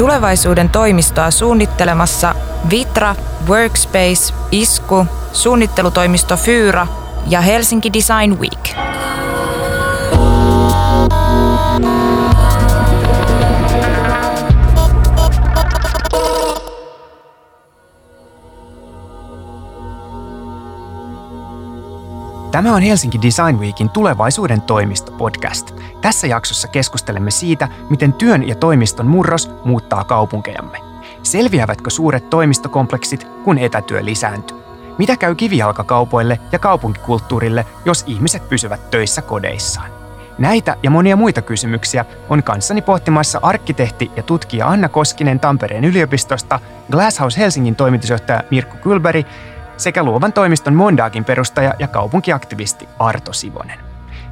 Tulevaisuuden toimistoa suunnittelemassa Vitra, Workspace, Isku, suunnittelutoimisto Fyra ja Helsinki Design Week. Tämä on Helsinki Design Weekin tulevaisuuden toimisto podcast. Tässä jaksossa keskustelemme siitä, miten työn ja toimiston murros muuttaa kaupunkejamme. Selviävätkö suuret toimistokompleksit, kun etätyö lisääntyy? Mitä käy kivijalkakaupoille ja kaupunkikulttuurille, jos ihmiset pysyvät töissä kodeissaan? Näitä ja monia muita kysymyksiä on kanssani pohtimassa arkkitehti ja tutkija Anna Koskinen Tampereen yliopistosta, Glasshouse Helsingin toimitusjohtaja Mirkku Kylberi sekä luovan toimiston Mondagin perustaja ja kaupunkiaktivisti Arto Sivonen.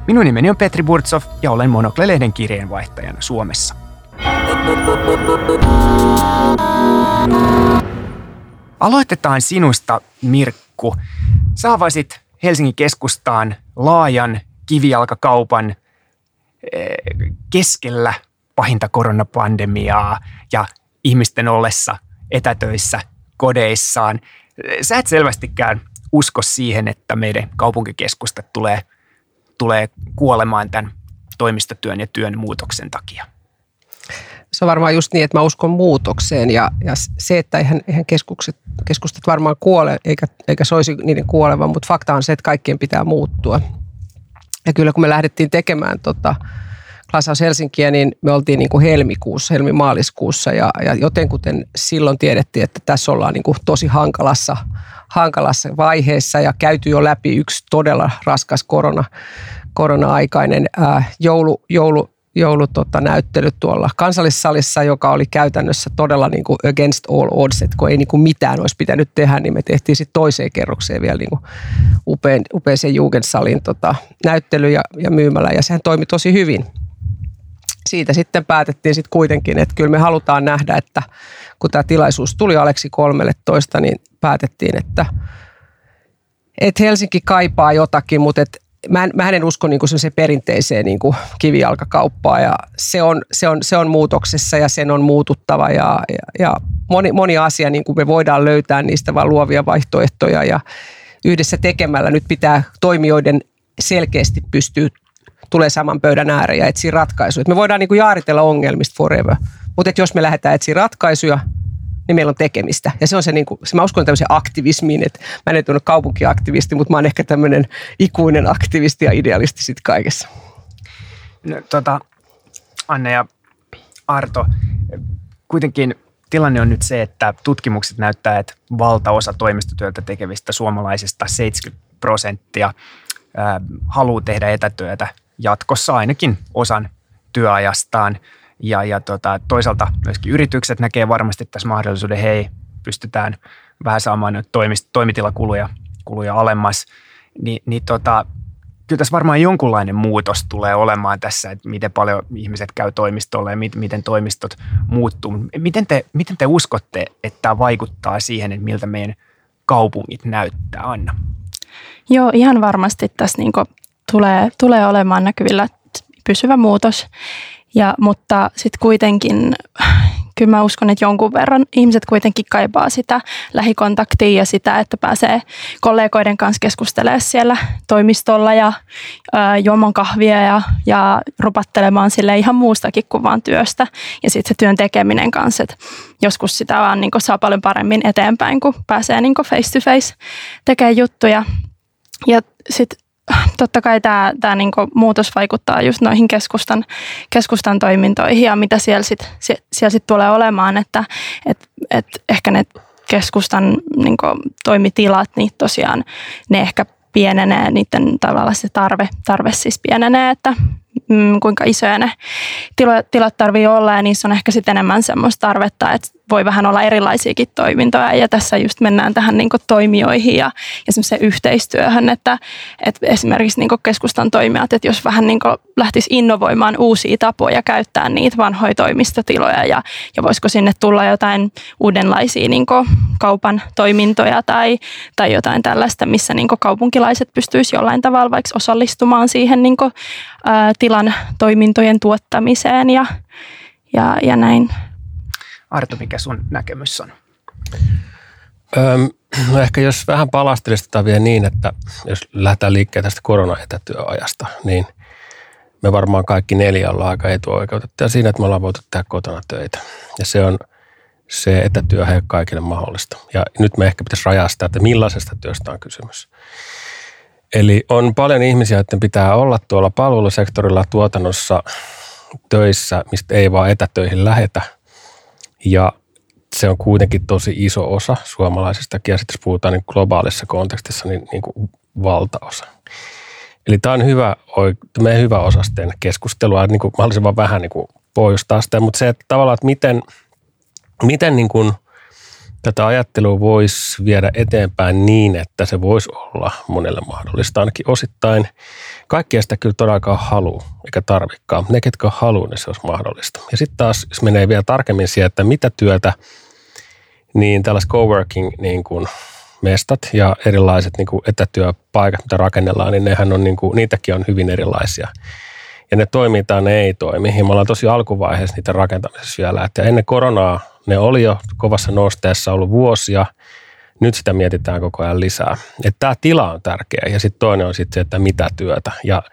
Minun nimeni on Petri Burtsov ja olen Monokle-lehden kirjeenvaihtajana Suomessa. Aloitetaan sinusta, Mirkku. Saavaisit Helsingin keskustaan laajan kivijalkakaupan eh, keskellä pahinta koronapandemiaa ja ihmisten ollessa etätöissä kodeissaan. Sä et selvästikään usko siihen, että meidän kaupunkikeskustat tulee, tulee kuolemaan tämän toimistotyön ja työn muutoksen takia. Se on varmaan just niin, että mä uskon muutokseen ja, ja se, että eihän, eihän keskukset, keskustat varmaan kuole eikä, eikä soisi niiden kuolevan, mutta fakta on se, että kaikkien pitää muuttua. Ja kyllä kun me lähdettiin tekemään tota, Glasshouse Helsinkiä, niin me oltiin niin kuin helmikuussa, helmimaaliskuussa ja, ja jotenkuten silloin tiedettiin, että tässä ollaan niin kuin tosi hankalassa, hankalassa vaiheessa ja käyty jo läpi yksi todella raskas korona, korona-aikainen ää, joulu, joulu, joulu tota, näyttely tuolla kansallissalissa, joka oli käytännössä todella niin kuin against all odds, että kun ei niin kuin mitään olisi pitänyt tehdä, niin me tehtiin sitten toiseen kerrokseen vielä niin kuin upean, upeaseen Jugendsalin tota, näyttely ja, ja myymällä, ja sehän toimi tosi hyvin siitä sitten päätettiin sitten kuitenkin, että kyllä me halutaan nähdä, että kun tämä tilaisuus tuli Aleksi 13, niin päätettiin, että, että Helsinki kaipaa jotakin, mutta että mä, en, mä en usko niin kuin se perinteiseen niin kuin kivijalkakauppaan ja se on, se, on, se on muutoksessa ja sen on muututtava ja, ja, ja moni, moni asia niin kuin me voidaan löytää niistä vaan luovia vaihtoehtoja ja yhdessä tekemällä nyt pitää toimijoiden selkeästi pystyä tulee saman pöydän ääreen ja etsii ratkaisuja. me voidaan niin kuin jaaritella ongelmista forever, mutta jos me lähdetään etsiä ratkaisuja, niin meillä on tekemistä. Ja se on se, niin kuin, se mä uskon tämmöiseen aktivismiin, että mä en ole kaupunkiaktivisti, mutta mä oon ehkä tämmöinen ikuinen aktivisti ja idealisti sitten kaikessa. No, tota, Anne ja Arto, kuitenkin tilanne on nyt se, että tutkimukset näyttää, että valtaosa toimistotyötä tekevistä suomalaisista 70 prosenttia haluaa tehdä etätyötä jatkossa ainakin osan työajastaan. Ja, ja tota, toisaalta myöskin yritykset näkee varmasti tässä mahdollisuuden, hei, pystytään vähän saamaan toimist, toimitilakuluja kuluja alemmas. Ni, niin tota, kyllä tässä varmaan jonkunlainen muutos tulee olemaan tässä, että miten paljon ihmiset käy toimistolle ja miten, miten toimistot muuttuu. Miten te, miten te uskotte, että tämä vaikuttaa siihen, että miltä meidän kaupungit näyttää, Anna? Joo, ihan varmasti tässä niin tulee, tulee olemaan näkyvillä pysyvä muutos. Ja, mutta sitten kuitenkin kyllä mä uskon, että jonkun verran ihmiset kuitenkin kaipaa sitä lähikontaktia ja sitä, että pääsee kollegoiden kanssa keskustelemaan siellä toimistolla ja ö, juomaan kahvia ja, ja rupattelemaan sille ihan muustakin kuin vaan työstä. Ja sitten se työn tekeminen kanssa, että joskus sitä vaan niin saa paljon paremmin eteenpäin, kun pääsee niin face to face tekemään juttuja. Ja sitten totta kai tämä, tämä niinku muutos vaikuttaa just noihin keskustan, keskustan toimintoihin ja mitä siellä sitten siellä sit tulee olemaan, että et, et ehkä ne keskustan niinku, toimitilat, niin tosiaan ne ehkä pienenee, niiden tavallaan se tarve, tarve siis pienenee, että mm, kuinka isoja ne tilat, tilat tarvii olla ja niissä on ehkä sitten enemmän semmoista tarvetta, että voi vähän olla erilaisiakin toimintoja ja tässä just mennään tähän niin toimijoihin ja, ja semmoiseen yhteistyöhön, että, että esimerkiksi niin keskustan toimijat, että jos vähän niin lähtisi innovoimaan uusia tapoja käyttää niitä vanhoja toimistotiloja ja, ja voisiko sinne tulla jotain uudenlaisia niin kaupan toimintoja tai, tai jotain tällaista, missä niin kaupunkilaiset pystyisivät jollain tavalla vaikka osallistumaan siihen niin kuin, ä, tilan toimintojen tuottamiseen ja, ja, ja näin. Arto, mikä sun näkemys on? Öm, no ehkä jos vähän palastelistetaan vielä niin, että jos lähdetään liikkeelle tästä koronaetätyöajasta, niin me varmaan kaikki neljä ollaan aika etuoikeutettuja siinä, että me ollaan voitu tehdä kotona töitä. Ja se on se etätyö ei ole kaikille mahdollista. Ja nyt me ehkä pitäisi rajaa sitä, että millaisesta työstä on kysymys. Eli on paljon ihmisiä, joiden pitää olla tuolla palvelusektorilla tuotannossa töissä, mistä ei vaan etätöihin lähetä. Ja se on kuitenkin tosi iso osa suomalaisistakin, ja sitten jos puhutaan niin globaalissa kontekstissa, niin, niin kuin valtaosa. Eli tämä on hyvä, meidän hyvä osasten keskustelua, niin kuin mahdollisimman vähän niin kuin poistaa sitä, mutta se, että tavallaan, että miten, miten niin kuin – tätä ajattelua voisi viedä eteenpäin niin, että se voisi olla monelle mahdollista, ainakin osittain. Kaikkia sitä kyllä todellakaan halua, eikä tarvikkaan. Ne, ketkä haluaa, niin se olisi mahdollista. Ja sitten taas, jos menee vielä tarkemmin siihen, että mitä työtä, niin tällaiset coworking niin kuin mestat ja erilaiset niin kuin etätyöpaikat, mitä rakennellaan, niin nehän on, niin kuin, niitäkin on hyvin erilaisia. Ja ne toimii tai ne ei toimi. Ja me ollaan tosi alkuvaiheessa niitä rakentamisessa vielä. Että ennen koronaa ne oli jo kovassa nosteessa ollut vuosia. Nyt sitä mietitään koko ajan lisää. Että tämä tila on tärkeä ja sitten toinen on sitten se, että mitä työtä. Ja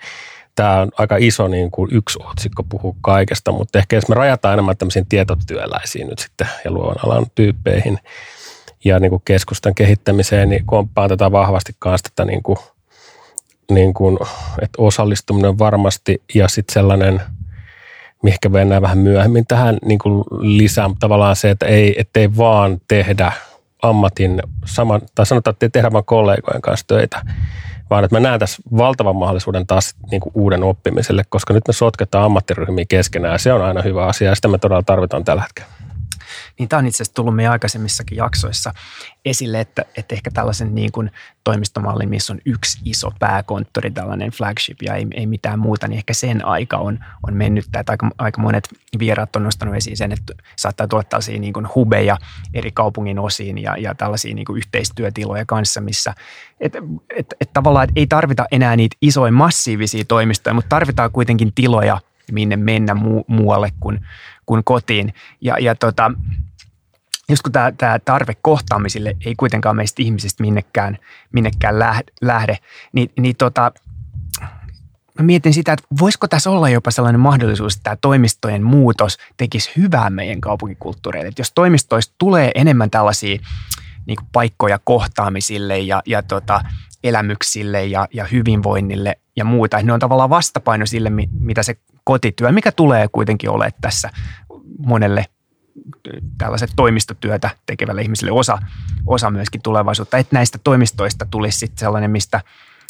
tämä on aika iso niin kuin yksi otsikko puhuu kaikesta, mutta ehkä jos me rajataan enemmän tämmöisiin tietotyöläisiin nyt sitten ja luovan alan tyyppeihin ja niin kuin keskustan kehittämiseen, niin komppaan tätä vahvasti kanssa tätä niin kuin, niin kuin, että osallistuminen varmasti ja sitten sellainen – mihinkä mennään vähän myöhemmin tähän niin kuin lisää, tavallaan se, että ei, ettei vaan tehdä ammatin saman, tai sanotaan, että tehdä vaan kollegojen kanssa töitä, vaan että mä näen tässä valtavan mahdollisuuden taas niin kuin uuden oppimiselle, koska nyt me sotketaan ammattiryhmiä keskenään ja se on aina hyvä asia ja sitä me todella tarvitaan tällä hetkellä niin tämä on itse asiassa tullut meidän aikaisemmissakin jaksoissa esille, että, että ehkä tällaisen niin kuin toimistomallin, missä on yksi iso pääkonttori, tällainen flagship ja ei, ei mitään muuta, niin ehkä sen aika on, on mennyt. Että aika, aika monet vieraat on nostanut esiin sen, että saattaa tulla tällaisia niin kuin hubeja eri kaupungin osiin ja, ja tällaisia niin kuin yhteistyötiloja kanssa, missä et, et, et tavallaan et ei tarvita enää niitä isoja massiivisia toimistoja, mutta tarvitaan kuitenkin tiloja, minne mennä mu, muualle kuin, kuin kotiin. Ja, ja tota, just kun tämä, tämä tarve kohtaamisille ei kuitenkaan meistä ihmisistä minnekään, minnekään lähde, niin, niin tota, mä mietin sitä, että voisiko tässä olla jopa sellainen mahdollisuus, että tämä toimistojen muutos tekisi hyvää meidän kaupunkikulttuureille. Että jos toimistoista tulee enemmän tällaisia niin kuin paikkoja kohtaamisille ja, ja tota, elämyksille ja, ja hyvinvoinnille ja muuta, ne on tavallaan vastapaino sille, mitä se kotityö, mikä tulee kuitenkin ole tässä monelle tällaiset toimistotyötä tekevälle ihmiselle osa, osa myöskin tulevaisuutta, että näistä toimistoista tulisi sitten sellainen, mistä,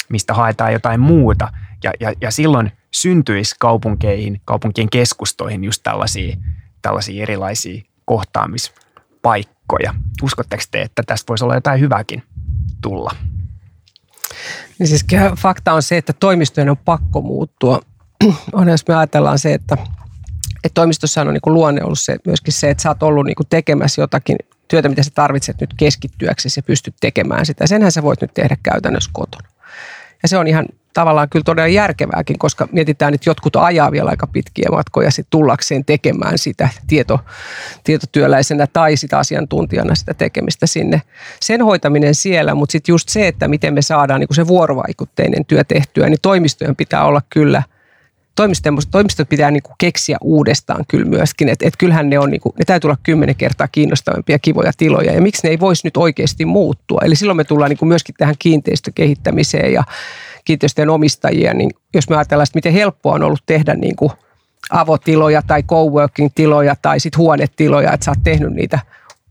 mistä haetaan jotain muuta. Ja, ja, ja silloin syntyisi kaupunkeihin, kaupunkien keskustoihin just tällaisia, tällaisia erilaisia kohtaamispaikkoja. Uskotteko te, että tästä voisi olla jotain hyvääkin tulla? Niin siis fakta on se, että toimistojen on pakko muuttua. on, jos me ajatellaan se, että – että toimistossa on niin kuin luonne ollut se, myöskin se, että sä oot ollut niin kuin tekemässä jotakin työtä, mitä sä tarvitset nyt keskittyäksesi ja pystyt tekemään sitä. Senhän sä voit nyt tehdä käytännössä kotona. Ja se on ihan tavallaan kyllä todella järkevääkin, koska mietitään, että jotkut ajaa vielä aika pitkiä matkoja sit tullakseen tekemään sitä tieto, tietotyöläisenä tai sitä asiantuntijana sitä tekemistä sinne. Sen hoitaminen siellä, mutta sitten just se, että miten me saadaan niin se vuorovaikutteinen työ tehtyä, niin toimistojen pitää olla kyllä – toimistot, toimistot pitää niin kuin keksiä uudestaan kyllä myöskin. Että et kyllähän ne on, niin kuin, ne täytyy olla kymmenen kertaa kiinnostavampia kivoja tiloja ja miksi ne ei voisi nyt oikeasti muuttua. Eli silloin me tullaan niin kuin myöskin tähän kiinteistökehittämiseen ja kiinteistöjen omistajia, niin jos me ajatellaan, että miten helppoa on ollut tehdä niin kuin avotiloja tai coworking-tiloja tai sitten huonetiloja, että sä oot tehnyt niitä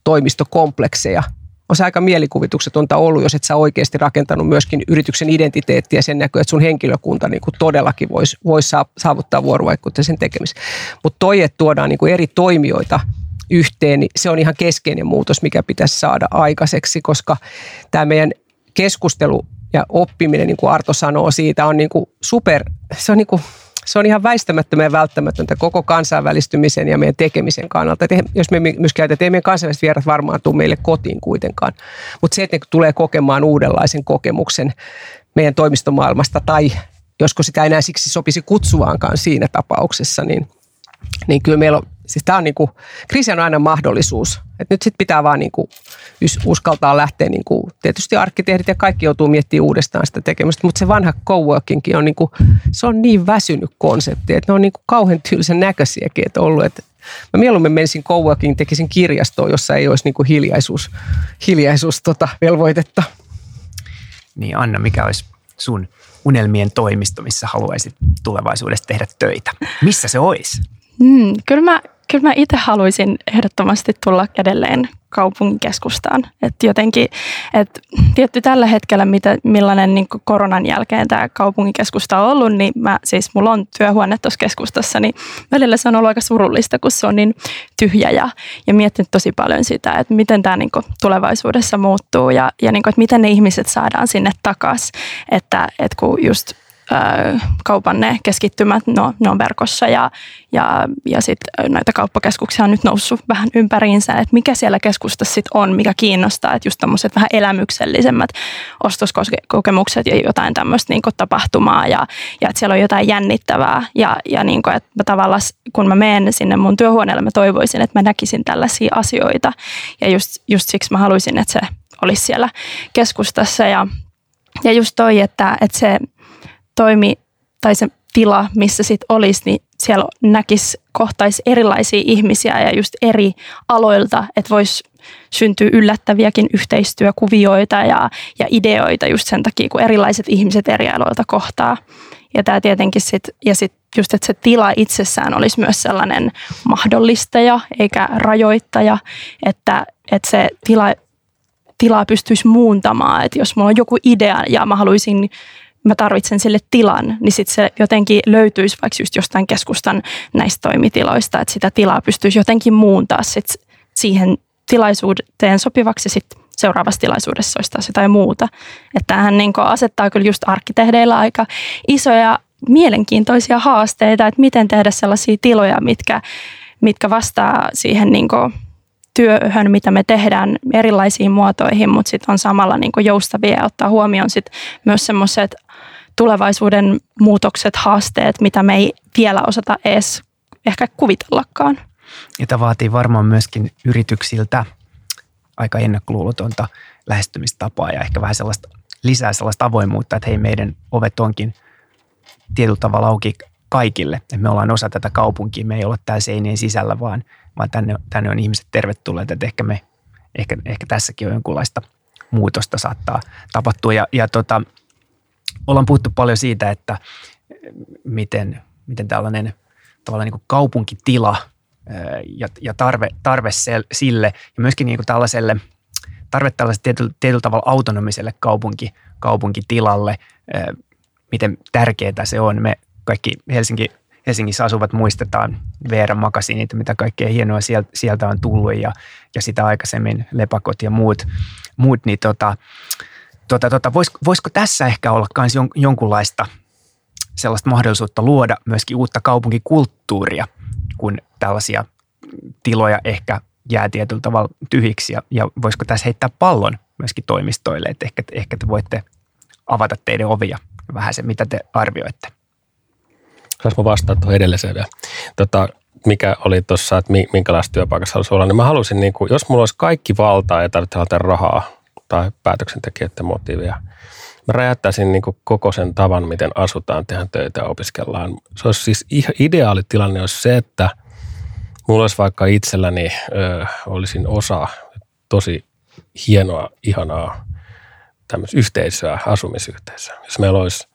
toimistokomplekseja – on se aika mielikuvituksetonta ollut, jos et sä oikeasti rakentanut myöskin yrityksen identiteettiä sen näkyy, että sun henkilökunta niin kuin todellakin voisi vois saavuttaa vuorovaikutteisen tekemisen. Mutta toi, että tuodaan niin kuin eri toimijoita yhteen, niin se on ihan keskeinen muutos, mikä pitäisi saada aikaiseksi, koska tämä meidän keskustelu ja oppiminen, niin kuin Arto sanoo siitä, on niin kuin super, se on niin kuin se on ihan väistämättömän välttämätöntä koko kansainvälistymisen ja meidän tekemisen kannalta. Et jos me myös käytetään, ei meidän kansainväliset vierat varmaan tule meille kotiin kuitenkaan. Mutta se, että ne tulee kokemaan uudenlaisen kokemuksen meidän toimistomaailmasta tai josko sitä enää siksi sopisi kutsuvaankaan siinä tapauksessa, niin, niin kyllä meillä on Siis tämä on niin kuin, kriisi on aina mahdollisuus. Et nyt sitten pitää vaan niin kuin, uskaltaa lähteä, niin kuin, tietysti arkkitehdit ja kaikki joutuu miettimään uudestaan sitä tekemistä, mutta se vanha coworkingkin on niin, kuin, se on niin väsynyt konsepti, että ne on niin kuin kauhean tylsän näköisiäkin, että ollut, että Mä mieluummin menisin coworking, tekisin kirjastoa, jossa ei olisi niin kuin hiljaisuus, hiljaisuus tota, velvoitetta. Niin Anna, mikä olisi sun unelmien toimisto, missä haluaisit tulevaisuudessa tehdä töitä? Missä se olisi? Mm, kyllä mä, kyllä mä itse haluaisin ehdottomasti tulla edelleen kaupunkikeskustaan. Että jotenkin, että tietty tällä hetkellä, mitä, millainen niin koronan jälkeen tämä kaupunkikeskusta on ollut, niin mä, siis mulla on työhuone tuossa keskustassa, niin välillä se on ollut aika surullista, kun se on niin tyhjä ja, ja miettinyt tosi paljon sitä, että miten tämä niin tulevaisuudessa muuttuu ja, ja niin kuin, että miten ne ihmiset saadaan sinne takaisin, että, että kun just kaupan ne keskittymät, no, ne on verkossa ja, ja, ja sitten näitä kauppakeskuksia on nyt noussut vähän ympäriinsä, että mikä siellä keskustassa sitten on, mikä kiinnostaa, että just tämmöiset vähän elämyksellisemmät ostoskokemukset ja jotain tämmöistä niin tapahtumaa ja, ja että siellä on jotain jännittävää ja, ja niin kuin, että tavallaan kun mä menen sinne mun työhuoneelle, mä toivoisin, että mä näkisin tällaisia asioita ja just, just siksi mä haluaisin, että se olisi siellä keskustassa ja ja just toi, että, että se toimi tai se tila, missä sitten olisi, niin siellä näkisi, kohtaisi erilaisia ihmisiä ja just eri aloilta, että voisi syntyä yllättäviäkin yhteistyökuvioita ja, ja ideoita just sen takia, kun erilaiset ihmiset eri aloilta kohtaa. Ja tämä tietenkin sitten, ja sitten just, että se tila itsessään olisi myös sellainen mahdollistaja eikä rajoittaja, että, että se tila, tilaa pystyisi muuntamaan, että jos mulla on joku idea ja mä haluaisin mä tarvitsen sille tilan, niin sitten se jotenkin löytyisi vaikka just jostain keskustan näistä toimitiloista, että sitä tilaa pystyisi jotenkin muuntaa sit siihen tilaisuuteen sopivaksi sitten seuraavassa tilaisuudessa olisi taas jotain muuta. Että tämähän niin asettaa kyllä just arkkitehdeillä aika isoja mielenkiintoisia haasteita, että miten tehdä sellaisia tiloja, mitkä, mitkä vastaa siihen niin työhön, mitä me tehdään erilaisiin muotoihin, mutta sitten on samalla niin joustavia ja ottaa huomioon sit myös semmoiset tulevaisuuden muutokset, haasteet, mitä me ei vielä osata edes ehkä kuvitellakaan. Ja tämä vaatii varmaan myöskin yrityksiltä aika ennakkoluulotonta lähestymistapaa ja ehkä vähän sellaista lisää sellaista avoimuutta, että hei meidän ovet onkin tietyllä tavalla auki kaikille. Että me ollaan osa tätä kaupunkia, me ei olla täällä seinien sisällä, vaan, vaan tänne, tänne on ihmiset tervetulleet. Että ehkä, me, ehkä, ehkä tässäkin on jonkunlaista muutosta saattaa tapahtua. Ja, ja tota, ollaan puhuttu paljon siitä, että miten, miten tällainen tavallaan niin kuin kaupunkitila ja, ja tarve, tarve sille ja myöskin niin kuin tällaiselle, tarve tällaiselle tietyllä, tietyllä tavalla autonomiselle kaupunki, kaupunkitilalle, miten tärkeää se on. Me kaikki Helsinki, Helsingissä asuvat muistetaan VR Magasiinit, mitä kaikkea hienoa sieltä, sieltä on tullut ja, ja sitä aikaisemmin lepakot ja muut, muut niin tota, tota, tota, voisiko, voisiko tässä ehkä olla myös jon, jonkunlaista sellaista mahdollisuutta luoda myöskin uutta kaupunkikulttuuria, kun tällaisia tiloja ehkä jää tietyllä tavalla tyhjiksi ja, ja voisiko tässä heittää pallon myöskin toimistoille, että ehkä, ehkä te voitte avata teidän ovia vähän se, mitä te arvioitte. Saanko vastaa tuohon edelliseen vielä? Tota, mikä oli tuossa, että minkälaista työpaikassa haluaisi olla, niin mä haluaisin, niin kuin, jos mulla olisi kaikki valtaa ja tarvitse rahaa, tai päätöksentekijöiden motiiveja. Mä räjättäisin niin koko sen tavan, miten asutaan, tehdään töitä ja opiskellaan. Se olisi siis ideaali tilanne olisi se, että mulla olisi vaikka itselläni, ö, olisin osa tosi hienoa, ihanaa tämmöistä yhteisöä, asumisyhteisöä. Jos meillä olisi,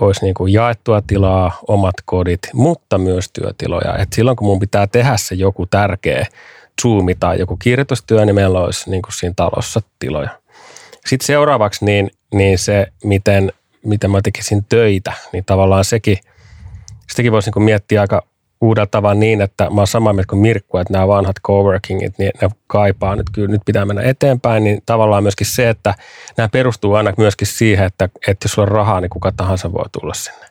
olisi niin kuin jaettua tilaa, omat kodit, mutta myös työtiloja. Et silloin kun mun pitää tehdä se joku tärkeä Zoom tai joku kirjoitustyö, niin meillä olisi niin kuin siinä talossa tiloja. Sitten seuraavaksi niin, niin se, miten, miten mä tekisin töitä, niin tavallaan sekin, sitäkin voisi niin miettiä aika uudella tavalla niin, että mä oon samaa mieltä kuin Mirkku, että nämä vanhat coworkingit, niin ne kaipaa nyt, kyllä nyt pitää mennä eteenpäin, niin tavallaan myöskin se, että nämä perustuu aina myöskin siihen, että, että jos sulla on rahaa, niin kuka tahansa voi tulla sinne.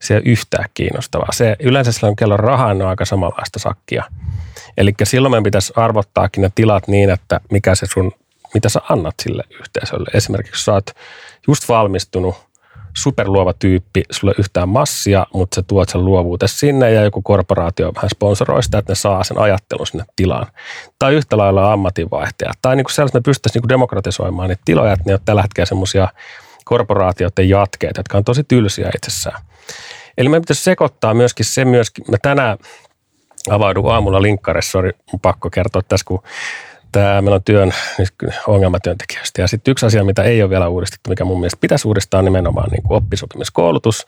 Se ei yhtään kiinnostavaa. Se, yleensä silloin, kello on rahaa, on aika samanlaista sakkia. Eli silloin meidän pitäisi arvottaakin ne tilat niin, että mikä se sun, mitä sä annat sille yhteisölle. Esimerkiksi sä oot just valmistunut superluova tyyppi, sulle yhtään massia, mutta sä tuot sen luovuutes sinne ja joku korporaatio vähän sponsoroi sitä, että ne saa sen ajattelun sinne tilaan. Tai yhtä lailla ammatinvaihtajat. Tai niin kuin sellaista me pystyttäisiin niin demokratisoimaan niitä tiloja, että ne on tällä hetkellä semmoisia korporaatioiden jatkeet, jotka on tosi tylsiä itsessään. Eli me pitäisi sekoittaa myöskin se myöskin, me tänään avaudun aamulla linkkarissa, sori, pakko kertoa tässä, kun tämä, meillä on työn ongelmatyöntekijöistä. Ja sitten yksi asia, mitä ei ole vielä uudistettu, mikä mun mielestä pitäisi uudistaa, on nimenomaan niin kuin oppisopimiskoulutus.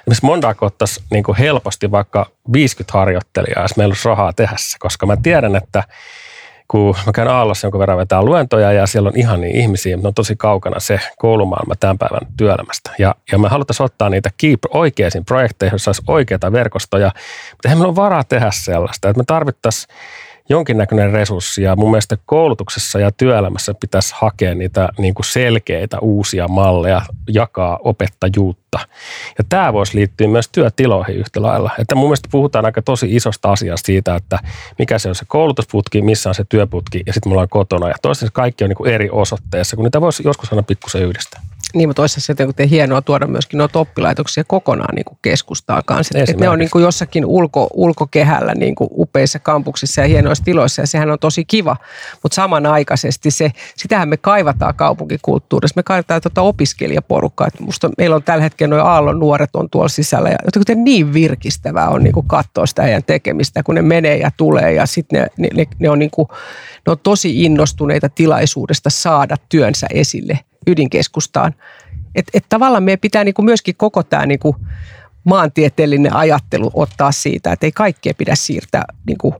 Esimerkiksi Mondaako ottaisi niin kuin helposti vaikka 50 harjoittelijaa, jos meillä olisi rahaa tehdä se, koska mä tiedän, että kun mä käyn Aallossa jonkun verran vetää luentoja ja siellä on ihan niin ihmisiä, mutta on tosi kaukana se koulumaailma tämän päivän työelämästä. Ja, ja me haluttaisiin ottaa niitä keep oikeisiin projekteihin, joissa olisi oikeita verkostoja, mutta eihän meillä ole varaa tehdä sellaista. Että me tarvittaisiin jonkinnäköinen resurssi ja mun mielestä koulutuksessa ja työelämässä pitäisi hakea niitä niin kuin selkeitä uusia malleja, jakaa opettajuutta. Ja tämä voisi liittyä myös työtiloihin yhtä lailla. Että mun mielestä puhutaan aika tosi isosta asiasta siitä, että mikä se on se koulutusputki, missä on se työputki ja sitten mulla on kotona. Ja toistaiseksi kaikki on niin kuin eri osoitteessa, kun niitä voisi joskus aina pikkusen yhdistää. Niin, mutta olisi se jotenkin hienoa tuoda myöskin noita oppilaitoksia kokonaan niin kuin keskustaan kanssa. Että ne on niin kuin jossakin ulko, ulkokehällä niin kuin upeissa kampuksissa ja hienoissa tiloissa ja sehän on tosi kiva. Mutta samanaikaisesti se, sitähän me kaivataan kaupunkikulttuurissa. Me kaivataan tuota opiskelijaporukkaa. Että musta meillä on tällä hetkellä noin aallon nuoret on tuolla sisällä ja jotenkin niin virkistävää on niin kuin katsoa sitä heidän tekemistä, kun ne menee ja tulee ja sitten ne, ne, ne, on niin kuin, ne on tosi innostuneita tilaisuudesta saada työnsä esille ydinkeskustaan. Että et tavallaan meidän pitää niinku myöskin koko tämä niinku maantieteellinen ajattelu ottaa siitä, että ei kaikkea pidä siirtää niinku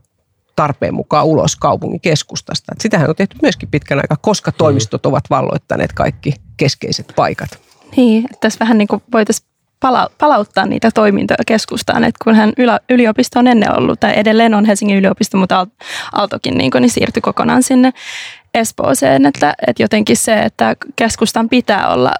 tarpeen mukaan ulos kaupungin keskustasta. Et sitähän on tehty myöskin pitkän aikaa, koska toimistot ovat valloittaneet kaikki keskeiset paikat. Niin, että tässä vähän niin kuin voitaisiin palauttaa niitä toimintoja keskustaan, että kun hän yliopisto on ennen ollut, tai edelleen on Helsingin yliopisto, mutta Aaltokin niin, niin siirtyi kokonaan sinne Espooseen, että, että jotenkin se, että keskustan pitää olla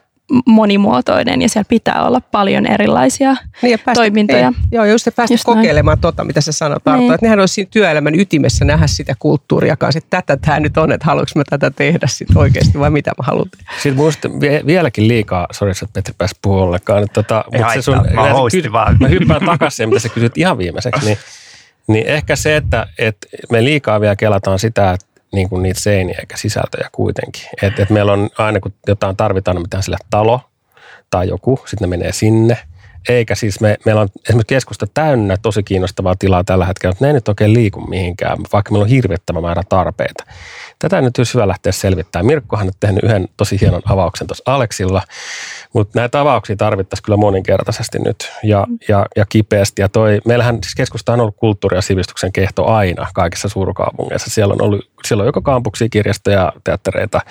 monimuotoinen ja siellä pitää olla paljon erilaisia niin ja päästä, toimintoja. Ei, joo, just se päästä just kokeilemaan noin. tota, mitä sä sanot Arto, niin. että nehän olisi siinä työelämän ytimessä nähdä sitä kulttuuria kanssa, että tätä tämä nyt on, että haluanko mä tätä tehdä sitten oikeasti vai mitä mä haluan tehdä. Sitten muista vieläkin liikaa, sori että Petri pääsi puhua ollenkaan, että tota, Ei mutta se sun, mä, kysy, vaan. mä hyppään takaisin, mitä sä kysyt ihan viimeiseksi, niin, niin ehkä se, että, että me liikaa vielä kelataan sitä, että niin kuin niitä seiniä eikä sisältöjä kuitenkin. Et, et meillä on aina, kun jotain tarvitaan, niin mitään sille talo tai joku, sitten ne menee sinne. Eikä siis me, meillä on esimerkiksi keskusta täynnä tosi kiinnostavaa tilaa tällä hetkellä, mutta ne ei nyt oikein liiku mihinkään, vaikka meillä on hirvittävä määrä tarpeita. Tätä nyt olisi hyvä lähteä selvittämään. Mirkkohan on tehnyt yhden tosi hienon avauksen tuossa Aleksilla, mutta näitä avauksia tarvittaisiin kyllä moninkertaisesti nyt ja, ja, ja kipeästi. Ja toi, meillähän siis keskusta on ollut kulttuuri- ja sivistyksen kehto aina kaikissa suurkaupungeissa. Siellä on ollut, siellä on joko kampuksia, kirjastoja, teattereita,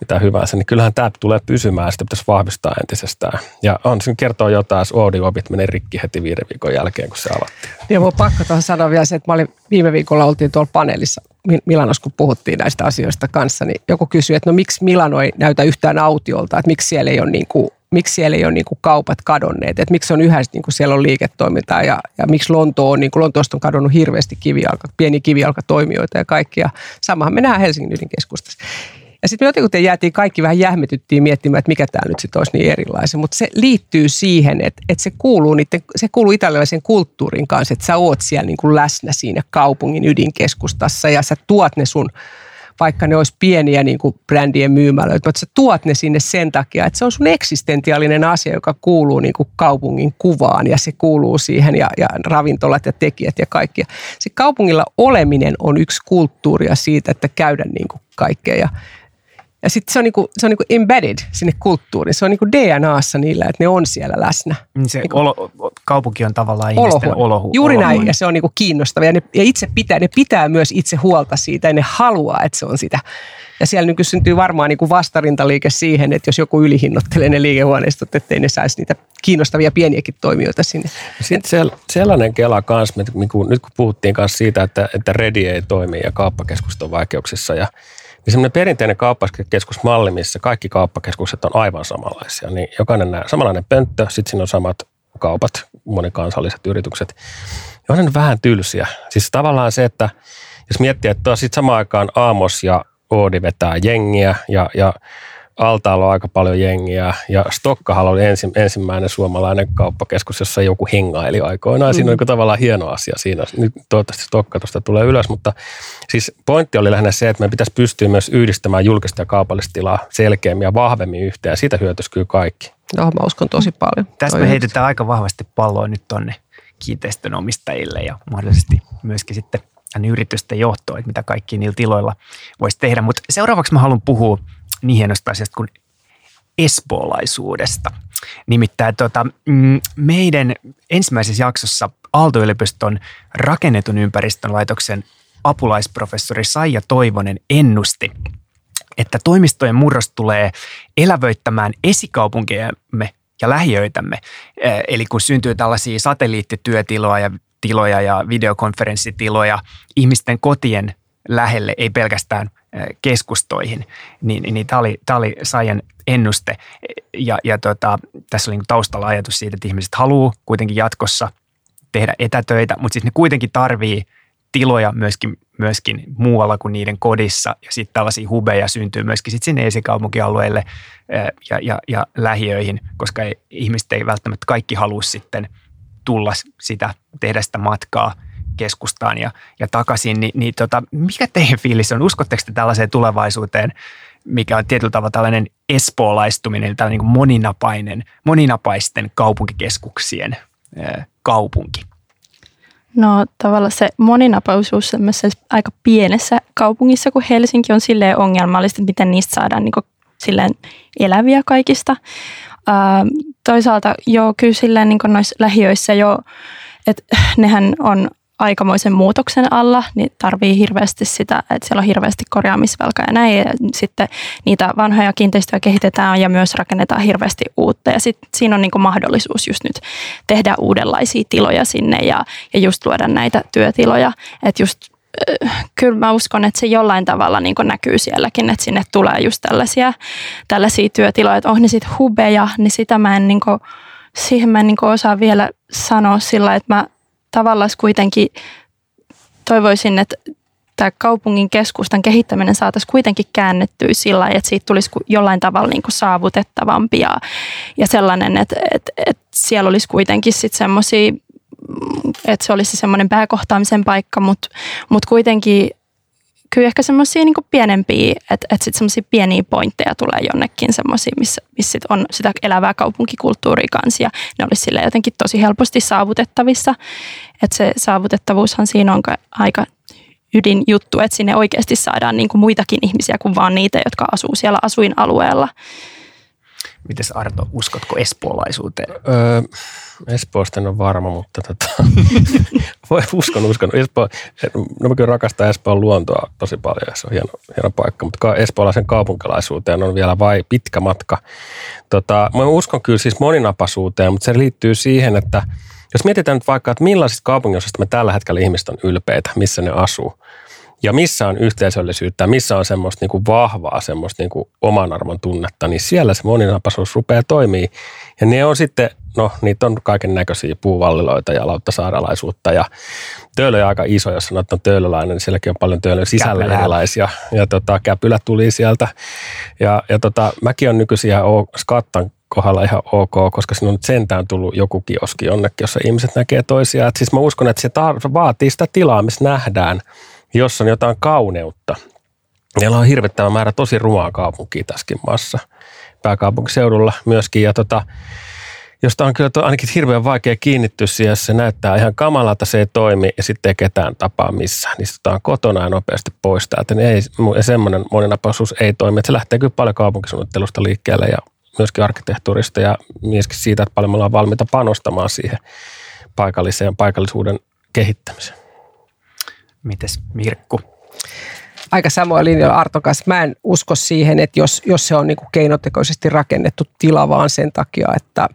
mitä hyvänsä, niin kyllähän tämä tulee pysymään, sitä pitäisi vahvistaa entisestään. Ja on se kertoo jotain, jos Oodi-opit menee rikki heti viiden viikon jälkeen, kun se avattiin. Ja mun pakko tuohon sanoa vielä se, että mä olin viime viikolla oltiin tuolla paneelissa Milanossa, kun puhuttiin näistä asioista kanssa, niin joku kysyi, että no miksi Milano ei näytä yhtään autiolta, että miksi siellä ei ole niin kuin miksi siellä ei ole niin kuin kaupat kadonneet, että miksi on yhä niin kuin siellä on liiketoimintaa ja, ja miksi Lonto on, niin kuin Lontoosta on kadonnut hirveästi kivijalka, pieni kivijalkatoimijoita ja kaikkia. Samahan me nähdään Helsingin ydinkeskustassa. Ja sitten me jotenkin jäätiin kaikki vähän jähmetyttiin miettimään, että mikä tämä nyt sitten olisi niin erilaisen. Mutta se liittyy siihen, että, että se, kuuluu niiden, se kuuluu italialaisen kulttuurin kanssa, että sä oot siellä niin kuin läsnä siinä kaupungin ydinkeskustassa ja sä tuot ne sun vaikka ne olisi pieniä niin kuin brändien myymälöitä, mutta sä tuot ne sinne sen takia, että se on sun eksistentiaalinen asia, joka kuuluu niin kuin kaupungin kuvaan ja se kuuluu siihen ja, ja ravintolat ja tekijät ja kaikki. Se kaupungilla oleminen on yksi kulttuuria siitä, että käydä niin kuin kaikkea ja ja sitten se on, niinku, se on niinku embedded sinne kulttuuriin. Se on niinku DNAssa niillä, että ne on siellä läsnä. Niin se niinku, olo, kaupunki on tavallaan ihmisten olohu. Juuri olohuone. näin, ja se on niinku kiinnostavaa. Ja, ne, ja itse pitää, ne pitää myös itse huolta siitä, ja ne haluaa, että se on sitä. Ja siellä nyky syntyy varmaan niinku vastarintaliike siihen, että jos joku ylihinnoittelee ne liikehuoneistot, ettei ne saisi niitä kiinnostavia pieniäkin toimijoita sinne. Sitten sellainen kela kanssa, niinku, nyt kun puhuttiin kanssa siitä, että, että Redi ei toimi ja kauppakeskusta on vaikeuksissa ja niin semmoinen perinteinen kauppakeskusmalli, missä kaikki kauppakeskukset on aivan samanlaisia, niin jokainen näe samanlainen pönttö, sitten siinä on samat kaupat, monikansalliset yritykset. Ja on vähän tylsiä. Siis tavallaan se, että jos miettii, että sitten samaan aikaan Aamos ja Oodi vetää jengiä ja, ja altaalla on aika paljon jengiä ja Stokkahan oli ensi, ensimmäinen suomalainen kauppakeskus, jossa joku hengaili aikoinaan. Mm. Siinä on niin tavallaan hieno asia siinä. Nyt toivottavasti Stokka tuosta tulee ylös, mutta siis pointti oli lähinnä se, että meidän pitäisi pystyä myös yhdistämään julkista ja kaupallista tilaa selkeämmin ja vahvemmin yhteen ja siitä hyötyisi kyllä kaikki. Joo, mä uskon tosi paljon. Tässä me heitetään aika vahvasti palloa nyt tonne kiinteistön omistajille ja mahdollisesti myöskin sitten yritysten johtoon, että mitä kaikki niillä tiloilla voisi tehdä. Mutta seuraavaksi mä haluan puhua niin hienosta asiasta kuin espoolaisuudesta. Nimittäin mm, meidän ensimmäisessä jaksossa Aalto-yliopiston rakennetun ympäristön laitoksen apulaisprofessori Saija Toivonen ennusti, että toimistojen murros tulee elävöittämään esikaupunkejamme ja lähiöitämme. Eli kun syntyy tällaisia satelliittityötiloja ja tiloja ja videokonferenssitiloja ihmisten kotien lähelle, ei pelkästään keskustoihin, niin, niin tämä oli, tämä oli Saijan ennuste. Ja, ja tota, tässä oli niin taustalla ajatus siitä, että ihmiset haluaa kuitenkin jatkossa tehdä etätöitä, mutta siis ne kuitenkin tarvii tiloja myöskin, myöskin muualla kuin niiden kodissa. Ja sitten tällaisia hubeja syntyy myöskin sit sinne esikaupunkialueille ja, ja, ja lähiöihin, koska ihmiset ei välttämättä kaikki halua sitten tulla sitä, tehdä sitä matkaa – keskustaan ja, ja takaisin, niin, niin tota, mikä teidän fiilis on? Uskotteko te tällaiseen tulevaisuuteen, mikä on tietyllä tavalla tällainen espoolaistuminen, tällainen niin moninapainen, moninapaisten kaupunkikeskuksien kaupunki? No tavallaan se moninapaisuus aika pienessä kaupungissa, kun Helsinki on silleen ongelmallista, että miten niistä saadaan niin kuin, silleen eläviä kaikista. Ää, toisaalta joo, kyllä silleen niin noissa lähiöissä jo, että nehän on aikamoisen muutoksen alla, niin tarvii hirveästi sitä, että siellä on hirveästi korjaamisvelkaa ja näin. Ja sitten niitä vanhoja kiinteistöjä kehitetään ja myös rakennetaan hirveästi uutta. Ja sitten siinä on niin mahdollisuus just nyt tehdä uudenlaisia tiloja sinne ja, ja just luoda näitä työtiloja. Että just äh, kyllä mä uskon, että se jollain tavalla niin näkyy sielläkin, että sinne tulee just tällaisia, tällaisia työtiloja. Että on ne sitten hubeja, niin sitä mä en niin kuin, siihen mä en niin osaa vielä sanoa sillä, että mä tavallaan kuitenkin toivoisin, että tämä kaupungin keskustan kehittäminen saataisiin kuitenkin käännettyä sillä että siitä tulisi jollain tavalla niin kuin saavutettavampi ja, ja sellainen, että, että, että siellä olisi kuitenkin sitten semmoisia, että se olisi semmoinen pääkohtaamisen paikka, mutta, mutta kuitenkin kyllä ehkä semmoisia niin pienempiä, että, että sitten semmoisia pieniä pointteja tulee jonnekin semmoisia, missä, missä sit on sitä elävää kaupunkikulttuuria kanssa ja ne olisi sille jotenkin tosi helposti saavutettavissa. Että se saavutettavuushan siinä on aika ydinjuttu, että sinne oikeasti saadaan niin kuin muitakin ihmisiä kuin vaan niitä, jotka asuu siellä asuinalueella. Mites Arto, uskotko espoolaisuuteen? Öö, Espoosta en ole varma, mutta tota, voi uskon, uskon. Espoo, no mä kyllä rakastan Espoon luontoa tosi paljon se on hieno, hieno paikka, mutta espoolaisen kaupunkilaisuuteen on vielä vai pitkä matka. Tota, mä uskon kyllä siis moninapaisuuteen, mutta se liittyy siihen, että jos mietitään nyt vaikka, että millaisista kaupunginosista me tällä hetkellä ihmiset on ylpeitä, missä ne asuu, ja missä on yhteisöllisyyttä, missä on semmoista niin kuin vahvaa semmoista niin kuin oman arvon tunnetta, niin siellä se moninapaisuus rupeaa toimii. Ja ne on sitten, no niitä on kaiken näköisiä puuvalliloita ja lauttasaaralaisuutta ja töölö on aika iso, jos sanot, että on töölöläinen, niin sielläkin on paljon töölön sisällä Käpylä. erilaisia. Ja tota, käpylä tuli sieltä. Ja, ja tota, mäkin on nykyisin ihan skattan kohdalla ihan ok, koska siinä on nyt sentään tullut joku kioski jonnekin, jossa ihmiset näkee toisiaan. Et siis mä uskon, että se tar- vaatii sitä tilaa, missä nähdään – jossa on jotain kauneutta. Meillä on hirvittävä määrä tosi rumaa kaupunkia tässäkin maassa, pääkaupunkiseudulla myöskin. Ja tota, josta on kyllä ainakin hirveän vaikea kiinnittyä siihen, jos se näyttää ihan kamalalta, se ei toimi ja sitten ei ketään tapaa missään. Niin on kotona ja nopeasti pois täältä. Niin ei, semmoinen moninapaisuus ei toimi. Että se lähtee kyllä paljon kaupunkisuunnittelusta liikkeelle ja myöskin arkkitehtuurista ja myöskin siitä, että paljon me ollaan valmiita panostamaan siihen paikalliseen paikallisuuden kehittämiseen. Mites Mirkku? Aika samoin linjoilla Arto kanssa. Mä en usko siihen, että jos, jos se on niin kuin keinotekoisesti rakennettu tila vaan sen takia, että,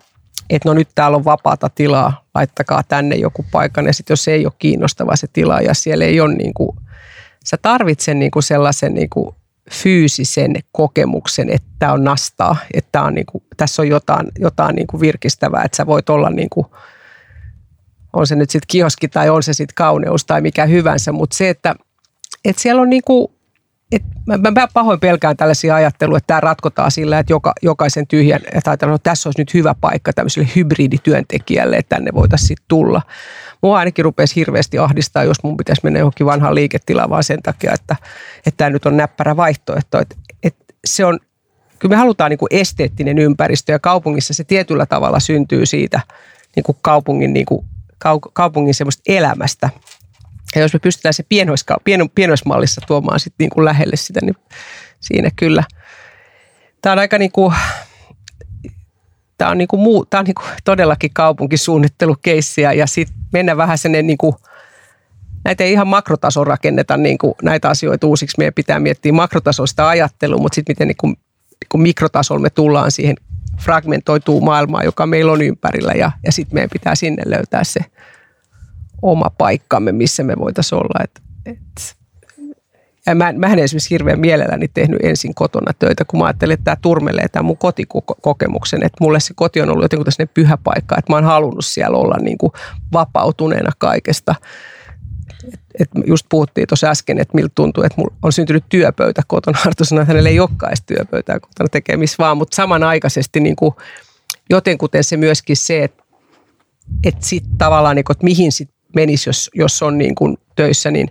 että no nyt täällä on vapaata tilaa, laittakaa tänne joku paikan. Ja sitten jos ei ole kiinnostava se tila ja siellä ei ole niin kuin, sä tarvitset niin kuin sellaisen niin fyysisen kokemuksen, että on nastaa, että on niin tässä on jotain, jotain niin virkistävää, että sä voit olla niin on se nyt sitten kioski tai on se sitten kauneus tai mikä hyvänsä, mutta se, että, että siellä on niinku et mä, mä pahoin pelkään tällaisia ajattelua, että tämä ratkotaan sillä, että joka, jokaisen tyhjän, että ajatellaan, että tässä olisi nyt hyvä paikka tämmöiselle hybridityöntekijälle, että tänne voitaisiin sitten tulla. Mua ainakin rupesi hirveästi ahdistaa, jos mun pitäisi mennä johonkin vanhaan liiketilaan vaan sen takia, että, että tämä nyt on näppärä vaihtoehto. Että, että se on, kyllä me halutaan niin kuin esteettinen ympäristö ja kaupungissa se tietyllä tavalla syntyy siitä niin kuin kaupungin, niin kuin, kaupungin semmoista elämästä. Ja jos me pystytään se pienoiska, pien, pienoismallissa tuomaan sit niin kuin lähelle sitä, niin siinä kyllä. Tämä on aika niin kuin, tämä on, niin kuin muu, tämä on niin kuin todellakin kaupunkisuunnittelukeissi ja, ja sitten mennä vähän sen niin kuin, näitä ei ihan makrotason rakenneta niin kuin näitä asioita uusiksi. Meidän pitää miettiä makrotasoista ajattelua, mutta sitten miten niin kuin, niin kuin mikrotasolla me tullaan siihen fragmentoituu maailmaa, joka meillä on ympärillä ja, ja sitten meidän pitää sinne löytää se oma paikkamme, missä me voitaisiin olla. Et, et. Ja mä, mä en esimerkiksi hirveän mielelläni tehnyt ensin kotona töitä, kun mä ajattelin, että tämä turmelee tämän mun kotikokemuksen, että mulle se koti on ollut jotenkin pyhä paikka, että mä oon halunnut siellä olla niin kuin vapautuneena kaikesta. Et, et just puhuttiin tuossa äsken, että miltä tuntuu, että mulla on syntynyt työpöytä kotona. Arto sanoi, että hänellä ei olekaan edes työpöytää kotona tekemistä vaan, mutta samanaikaisesti niin kuin jotenkuten se myöskin se, että, että sitten tavallaan, niin kuin, että mihin sit menisi, jos, jos on niin kuin töissä, niin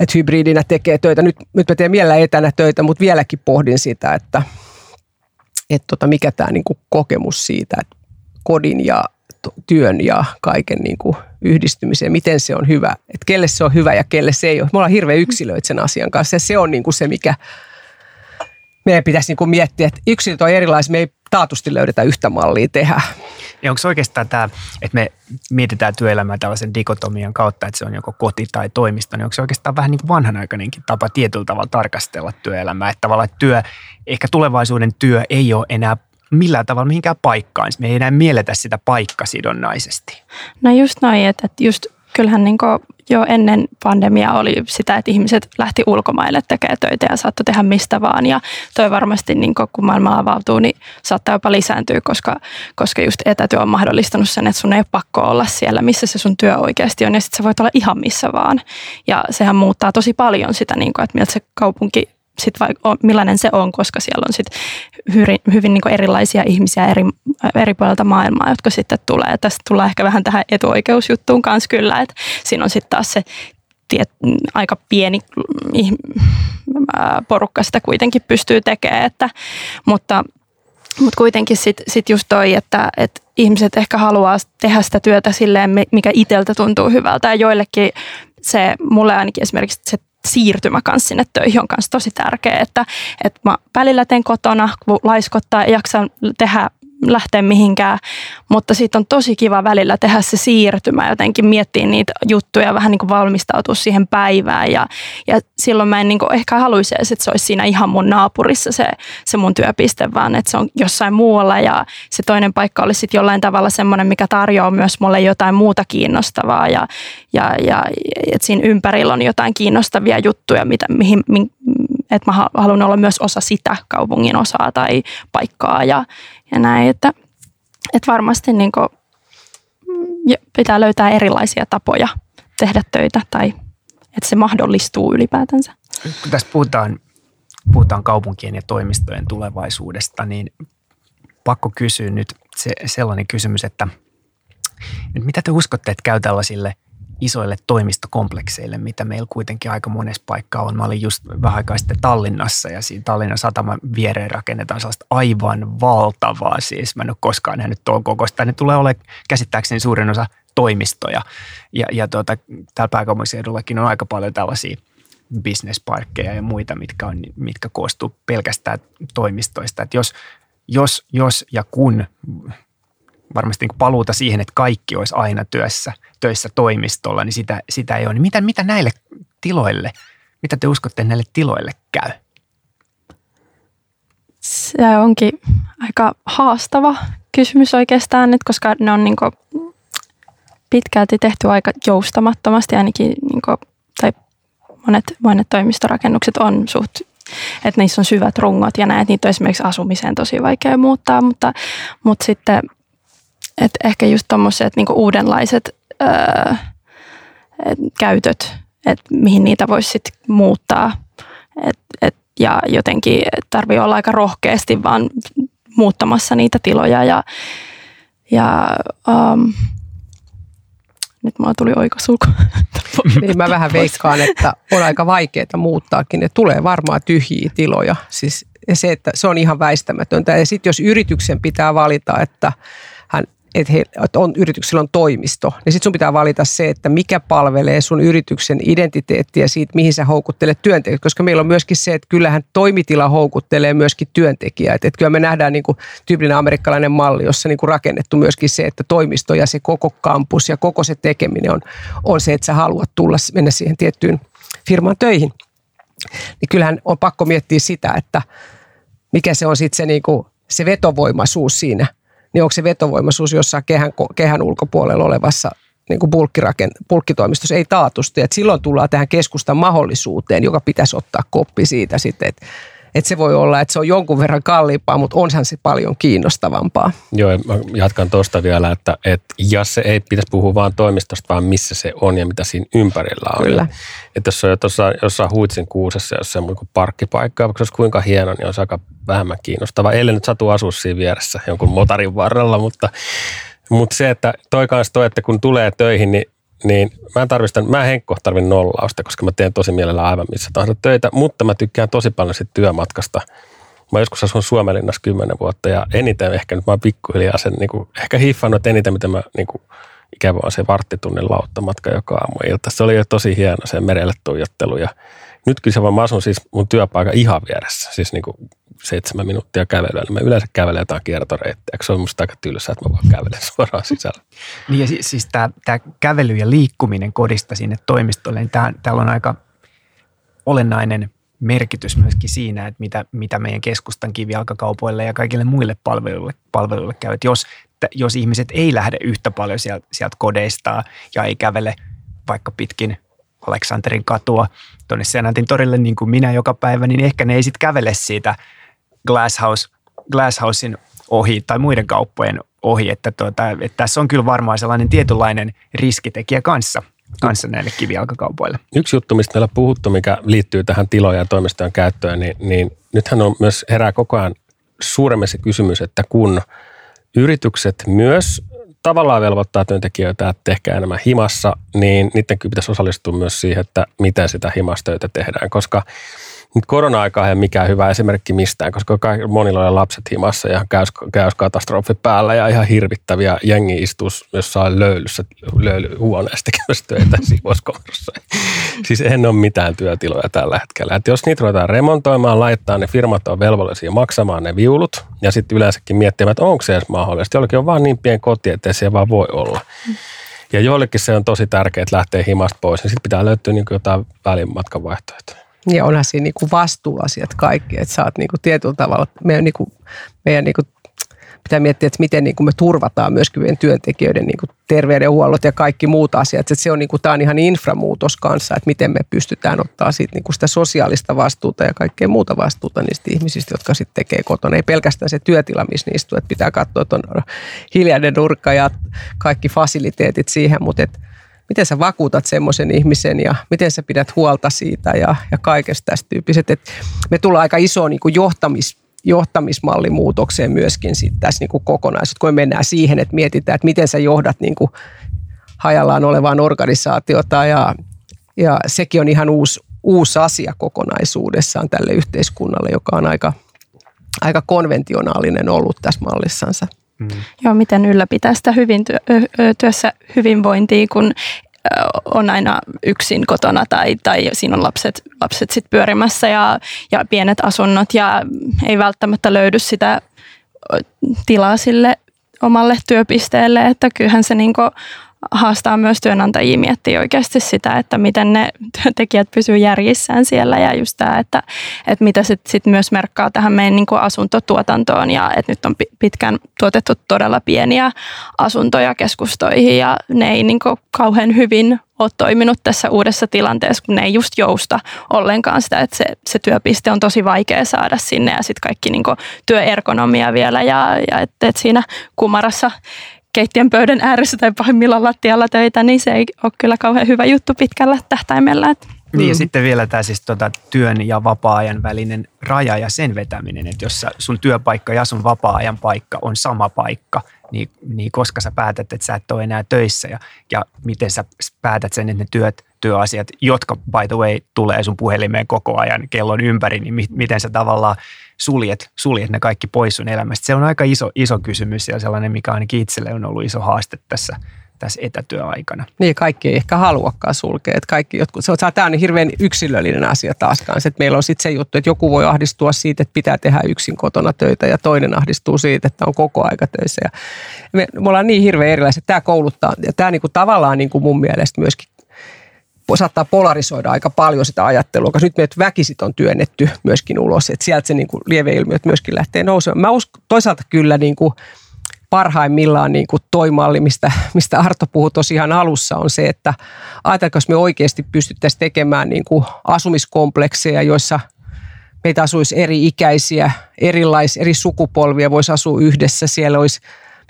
että hybridinä tekee töitä. Nyt, nyt mä teen mielellä etänä töitä, mutta vieläkin pohdin sitä, että, että tota, mikä tämä niin kokemus siitä, että kodin ja työn ja kaiken niin kuin yhdistymiseen, miten se on hyvä, että kelle se on hyvä ja kelle se ei ole. Me ollaan hirveän yksilöitä sen asian kanssa ja se on niin kuin se, mikä meidän pitäisi niin kuin miettiä, että yksilöt on erilaisia, me ei taatusti löydetä yhtä mallia tehdä. Ja onko oikeastaan tämä, että me mietitään työelämää tällaisen dikotomian kautta, että se on joko koti tai toimisto, niin onko se oikeastaan vähän niin kuin vanhanaikainenkin tapa tietyllä tavalla tarkastella työelämää, että tavallaan työ, ehkä tulevaisuuden työ ei ole enää millään tavalla mihinkään paikkaan. Me ei enää mielletä sitä paikkasidonnaisesti. No just noin, että, että just kyllähän niin jo ennen pandemiaa oli sitä, että ihmiset lähti ulkomaille tekemään töitä ja saattoi tehdä mistä vaan. Ja toi varmasti, niin kun maailma avautuu, niin saattaa jopa lisääntyä, koska, koska just etätyö on mahdollistanut sen, että sun ei ole pakko olla siellä, missä se sun työ oikeasti on. Ja sitten sä voit olla ihan missä vaan. Ja sehän muuttaa tosi paljon sitä, niin kun, että miltä se kaupunki sit vai, millainen se on, koska siellä on sit hyvin, hyvin niin erilaisia ihmisiä eri, eri puolilta maailmaa, jotka sitten tulee. Tästä tulee ehkä vähän tähän etuoikeusjuttuun kanssa kyllä, että siinä on sitten taas se tiet, aika pieni porukka sitä kuitenkin pystyy tekemään, että, mutta, mutta kuitenkin sitten sit just toi, että, että ihmiset ehkä haluaa tehdä sitä työtä silleen, mikä itseltä tuntuu hyvältä ja joillekin se, mulle ainakin esimerkiksi se siirtymä kanssa sinne töihin on kanssa tosi tärkeä, että, että mä välillä teen kotona, kun laiskottaa ja jaksan tehdä lähteä mihinkään, mutta sitten on tosi kiva välillä tehdä se siirtymä, jotenkin miettiä niitä juttuja, vähän niin kuin valmistautua siihen päivään. Ja, ja silloin mä en niin kuin ehkä haluaisi edes, että se olisi siinä ihan mun naapurissa se, se mun työpiste, vaan että se on jossain muualla. Ja se toinen paikka olisi sitten jollain tavalla semmoinen, mikä tarjoaa myös mulle jotain muuta kiinnostavaa. Ja, ja, ja että siinä ympärillä on jotain kiinnostavia juttuja, mitä, mihin, mihin että mä haluan olla myös osa sitä kaupungin osaa tai paikkaa ja, ja näin, että, että varmasti niin kuin, pitää löytää erilaisia tapoja tehdä töitä tai että se mahdollistuu ylipäätänsä. Kun tässä puhutaan, puhutaan kaupunkien ja toimistojen tulevaisuudesta, niin pakko kysyä nyt se, sellainen kysymys, että, että mitä te uskotte, että käy tällaisille – isoille toimistokomplekseille, mitä meillä kuitenkin aika monessa paikkaa on. Mä olin just vähän aikaa sitten Tallinnassa ja siinä Tallinnan sataman viereen rakennetaan sellaista aivan valtavaa. Siis mä en ole koskaan nähnyt tuon kokoista. Ne tulee olemaan käsittääkseni suurin osa toimistoja. Ja, ja tuota, täällä pääkaupunkiseudullakin on aika paljon tällaisia bisnesparkkeja ja muita, mitkä, on, mitkä koostuu pelkästään toimistoista. Että jos, jos, jos ja kun varmasti niin paluuta siihen, että kaikki olisi aina työssä, töissä toimistolla, niin sitä, sitä ei ole. Niin mitä, mitä näille tiloille, mitä te uskotte näille tiloille käy? Se onkin aika haastava kysymys oikeastaan nyt, koska ne on niin pitkälti tehty aika joustamattomasti, ainakin niin kuin, tai monet, monet toimistorakennukset on suht että niissä on syvät rungot ja näet, niitä on esimerkiksi asumiseen tosi vaikea muuttaa, mutta, mutta sitten et ehkä just tuommoiset niinku uudenlaiset öö, et käytöt, että mihin niitä voisi sitten muuttaa. Et, et, ja jotenkin tarvii olla aika rohkeasti vaan muuttamassa niitä tiloja ja, ja um, nyt mulla tuli oikosulku. niin mä vähän veikkaan, että on aika vaikeaa muuttaakin. Ne tulee varmaan tyhjiä tiloja. Siis, se, että se on ihan väistämätöntä. Ja sitten jos yrityksen pitää valita, että että, he, että on, yrityksellä on toimisto, niin sitten sun pitää valita se, että mikä palvelee sun yrityksen identiteettiä siitä, mihin sä houkuttelet työntekijät. Koska meillä on myöskin se, että kyllähän toimitila houkuttelee myöskin työntekijää. Että, että kyllä me nähdään niin kuin tyypillinen amerikkalainen malli, jossa niin kuin rakennettu myöskin se, että toimisto ja se koko kampus ja koko se tekeminen on, on se, että sä haluat tulla, mennä siihen tiettyyn firmaan töihin. Niin kyllähän on pakko miettiä sitä, että mikä se on sitten se, niin kuin, se vetovoimaisuus siinä – niin onko se vetovoimaisuus jossain kehän, kehän ulkopuolella olevassa niin kuin bulkkitoimistossa ei taatusti. Et silloin tullaan tähän keskustan mahdollisuuteen, joka pitäisi ottaa koppi siitä sitten, että että se voi olla, että se on jonkun verran kalliimpaa, mutta onhan se paljon kiinnostavampaa. Joo, mä jatkan tuosta vielä, että, että jos se ei pitäisi puhua vain toimistosta, vaan missä se on ja mitä siinä ympärillä on. Kyllä. Että jos on jo tuossa jossain Huitsin kuusessa, jos se on parkkipaikka, vaikka se olisi kuinka hieno, niin on se aika vähemmän kiinnostava. Eilen nyt satu asua siinä vieressä jonkun motarin varrella, mutta, mutta se, että toi kanssa toi, että kun tulee töihin, niin niin mä en tarvista, mä en Henkko tarvin nollausta, koska mä teen tosi mielellä aivan missä tahansa töitä, mutta mä tykkään tosi paljon siitä työmatkasta. Mä joskus asun Suomenlinnassa kymmenen vuotta ja eniten ehkä nyt mä oon pikkuhiljaa sen niin kuin, ehkä hiffannut, että eniten mitä mä niin kuin, ikävä on se varttitunnin lauttamatka joka aamu ilta. Se oli jo tosi hieno se merelle tuijottelu ja nyt kyllä se vaan mä asun siis mun työpaikan ihan vieressä, siis niin kuin seitsemän minuuttia kävelyä, niin mä yleensä kävelen jotain kiertoreittiä, se on musta aika tylsä, että mä vaan kävelen suoraan sisällä. Niin ja siis, siis tämä, kävely ja liikkuminen kodista sinne toimistolle, niin tämä, täällä on aika olennainen merkitys myöskin siinä, että mitä, mitä meidän keskustan kivijalkakaupoille ja kaikille muille palveluille, palveluille käy. Jos, jos ihmiset ei lähde yhtä paljon sieltä, sieltä kodeistaan ja ei kävele vaikka pitkin Aleksanterin katua tuonne Senatin torille niin kuin minä joka päivä, niin ehkä ne ei sitten kävele siitä Glasshouse, Glasshousein ohi tai muiden kauppojen ohi, että, tuota, että tässä on kyllä varmaan sellainen tietynlainen riskitekijä kanssa kanssa näille kivijalkakaupoille. Yksi juttu, mistä meillä puhuttu, mikä liittyy tähän tilojen ja toimistojen käyttöön, niin, niin nythän on myös herää koko ajan suuremmin se kysymys, että kun yritykset myös tavallaan velvoittaa työntekijöitä, että tehkää enemmän himassa, niin niiden kyllä pitäisi osallistua myös siihen, että miten sitä himastöitä tehdään, koska nyt korona-aika ei mikään hyvä esimerkki mistään, koska monilla on lapset himassa ja käys, katastrofi päällä ja ihan hirvittäviä jengi istuu jossain löylyssä, löylyhuoneessa tekemässä töitä siivouskomerossa. Siis en ole mitään työtiloja tällä hetkellä. Et jos niitä ruvetaan remontoimaan, laittaa ne firmat on velvollisia maksamaan ne viulut ja sitten yleensäkin miettimään, että onko se edes mahdollista. Jollakin on vaan niin pieni koti, että se vaan voi olla. Ja joillekin se on tosi tärkeää, että lähtee himasta pois, niin sitten pitää löytyä niin jotain välimatkan vaihtoehtoja. Ja onhan siinä niin vastuuasiat kaikki, että sä oot niin tietyllä tavalla, meidän, niin kuin, meidän niin kuin, pitää miettiä, että miten niin kuin me turvataan myöskin meidän työntekijöiden niin kuin terveydenhuollot ja kaikki muut asiat. Että se on, niin kuin, tämä on ihan inframuutos kanssa, että miten me pystytään ottaa siitä, niin kuin sitä sosiaalista vastuuta ja kaikkea muuta vastuuta niistä ihmisistä, jotka sitten tekee kotona. Ei pelkästään se työtila, missä niistä että pitää katsoa, että on hiljainen nurkka ja kaikki fasiliteetit siihen, mutta että miten sä vakuutat semmoisen ihmisen ja miten sä pidät huolta siitä ja, ja kaikesta tästä tyyppiset. Et me tullaan aika isoon niin johtamis, johtamismallimuutokseen myöskin sit tässä niin kuin kokonaisuus, kun me mennään siihen, että mietitään, että miten sä johdat niin kuin hajallaan olevaan organisaatiota ja, ja sekin on ihan uusi, uusi asia kokonaisuudessaan tälle yhteiskunnalle, joka on aika, aika konventionaalinen ollut tässä mallissansa. Mm. Joo, miten ylläpitää sitä hyvin työ, työssä hyvinvointia, kun on aina yksin kotona tai, tai siinä on lapset, lapset sit pyörimässä ja, ja pienet asunnot ja ei välttämättä löydy sitä tilaa sille omalle työpisteelle, että kyllähän se niinku haastaa myös työnantajia miettiä oikeasti sitä, että miten ne työntekijät pysyvät järjissään siellä. Ja just tämä, että, että mitä sitten sit myös merkkaa tähän meidän niin asuntotuotantoon ja että nyt on pitkään tuotettu todella pieniä asuntoja keskustoihin ja ne ei niin kauhean hyvin ole toiminut tässä uudessa tilanteessa, kun ne ei just jousta ollenkaan sitä, että se, se työpiste on tosi vaikea saada sinne ja sitten kaikki niin työergonomia vielä ja, ja että et siinä kumarassa keittiön pöydän ääressä tai pahimmillaan lattialla töitä, niin se ei ole kyllä kauhean hyvä juttu pitkällä tähtäimellä. Niin ja sitten vielä tämä siis tota, työn ja vapaa-ajan välinen raja ja sen vetäminen, että jos sun työpaikka ja sun vapaa-ajan paikka on sama paikka, niin, niin koska sä päätät, että sä et ole enää töissä ja, ja miten sä päätät sen, että ne työt, työasiat, jotka by the way tulee sun puhelimeen koko ajan kellon ympäri, niin mi, miten sä tavallaan suljet, suljet ne kaikki pois sun elämästä. Se on aika iso, iso kysymys ja sellainen, mikä ainakin itselle on ollut iso haaste tässä – tässä etätyöaikana. Niin, kaikki ei ehkä haluakaan sulkea. Että kaikki jotkut, se on, tämä on hirveän yksilöllinen asia taaskaan. Että meillä on sitten se juttu, että joku voi ahdistua siitä, että pitää tehdä yksin kotona töitä ja toinen ahdistuu siitä, että on koko aika töissä. Ja me, me ollaan niin hirveän erilaiset. Tämä kouluttaa ja tämä niinku tavallaan niinku mun mielestä myöskin saattaa polarisoida aika paljon sitä ajattelua, koska nyt meidät väkisit on työnnetty myöskin ulos, että sieltä se niin kuin lieveilmiöt myöskin lähtee nousemaan. Mä uskon toisaalta kyllä niin kuin parhaimmillaan niin kuin toi malli, mistä, mistä Arto puhui tosiaan alussa, on se, että ajatelkaa, me oikeasti pystyttäisiin tekemään niin kuin asumiskomplekseja, joissa meitä asuisi eri ikäisiä, erilais, eri sukupolvia voisi asua yhdessä. Siellä olisi,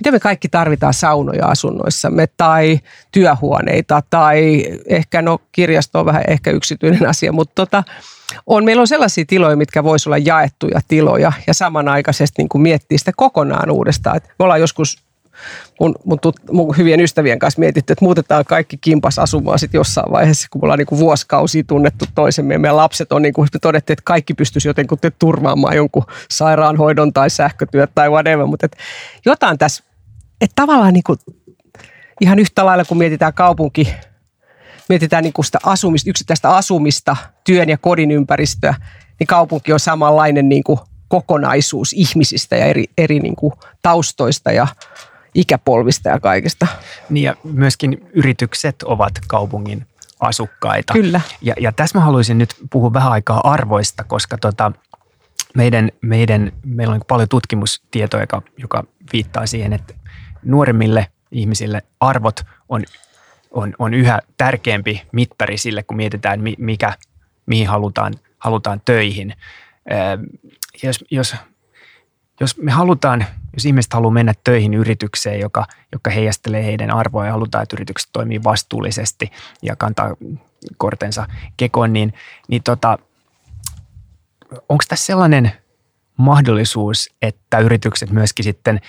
mitä me kaikki tarvitaan saunoja asunnoissamme tai työhuoneita tai ehkä, no kirjasto on vähän ehkä yksityinen asia, mutta tota, on, meillä on sellaisia tiloja, mitkä voisi olla jaettuja tiloja ja samanaikaisesti niin kuin miettiä sitä kokonaan uudestaan. Et me ollaan joskus mun, mun, tut, mun hyvien ystävien kanssa mietitty, että muutetaan kaikki kimpas asumaan sitten jossain vaiheessa, kun me ollaan niin vuosikausia tunnettu toisemme. Meidän lapset on, niin kuin me todettiin, että kaikki pystyisi jotenkin turvaamaan jonkun sairaanhoidon tai sähkötyöt tai whatever, mutta jotain tässä, että tavallaan niin kuin, ihan yhtä lailla kun mietitään kaupunki mietitään niin kuin sitä asumista, yksittäistä asumista, työn ja kodin ympäristöä, niin kaupunki on samanlainen niin kuin kokonaisuus ihmisistä ja eri, eri niin kuin taustoista ja ikäpolvista ja kaikesta. Niin ja myöskin yritykset ovat kaupungin asukkaita. Kyllä. Ja, ja tässä mä haluaisin nyt puhua vähän aikaa arvoista, koska tota, meidän, meidän, meillä on paljon tutkimustietoa, joka, joka viittaa siihen, että nuoremmille ihmisille arvot on on, on yhä tärkeämpi mittari sille, kun mietitään, mikä, mihin halutaan, halutaan töihin. Jos, jos, jos me halutaan, jos ihmiset haluaa mennä töihin yritykseen, joka, joka heijastelee heidän arvoja ja halutaan, että yritykset toimii vastuullisesti ja kantaa kortensa kekoon, niin, niin tota, onko tässä sellainen mahdollisuus, että yritykset myöskin sitten –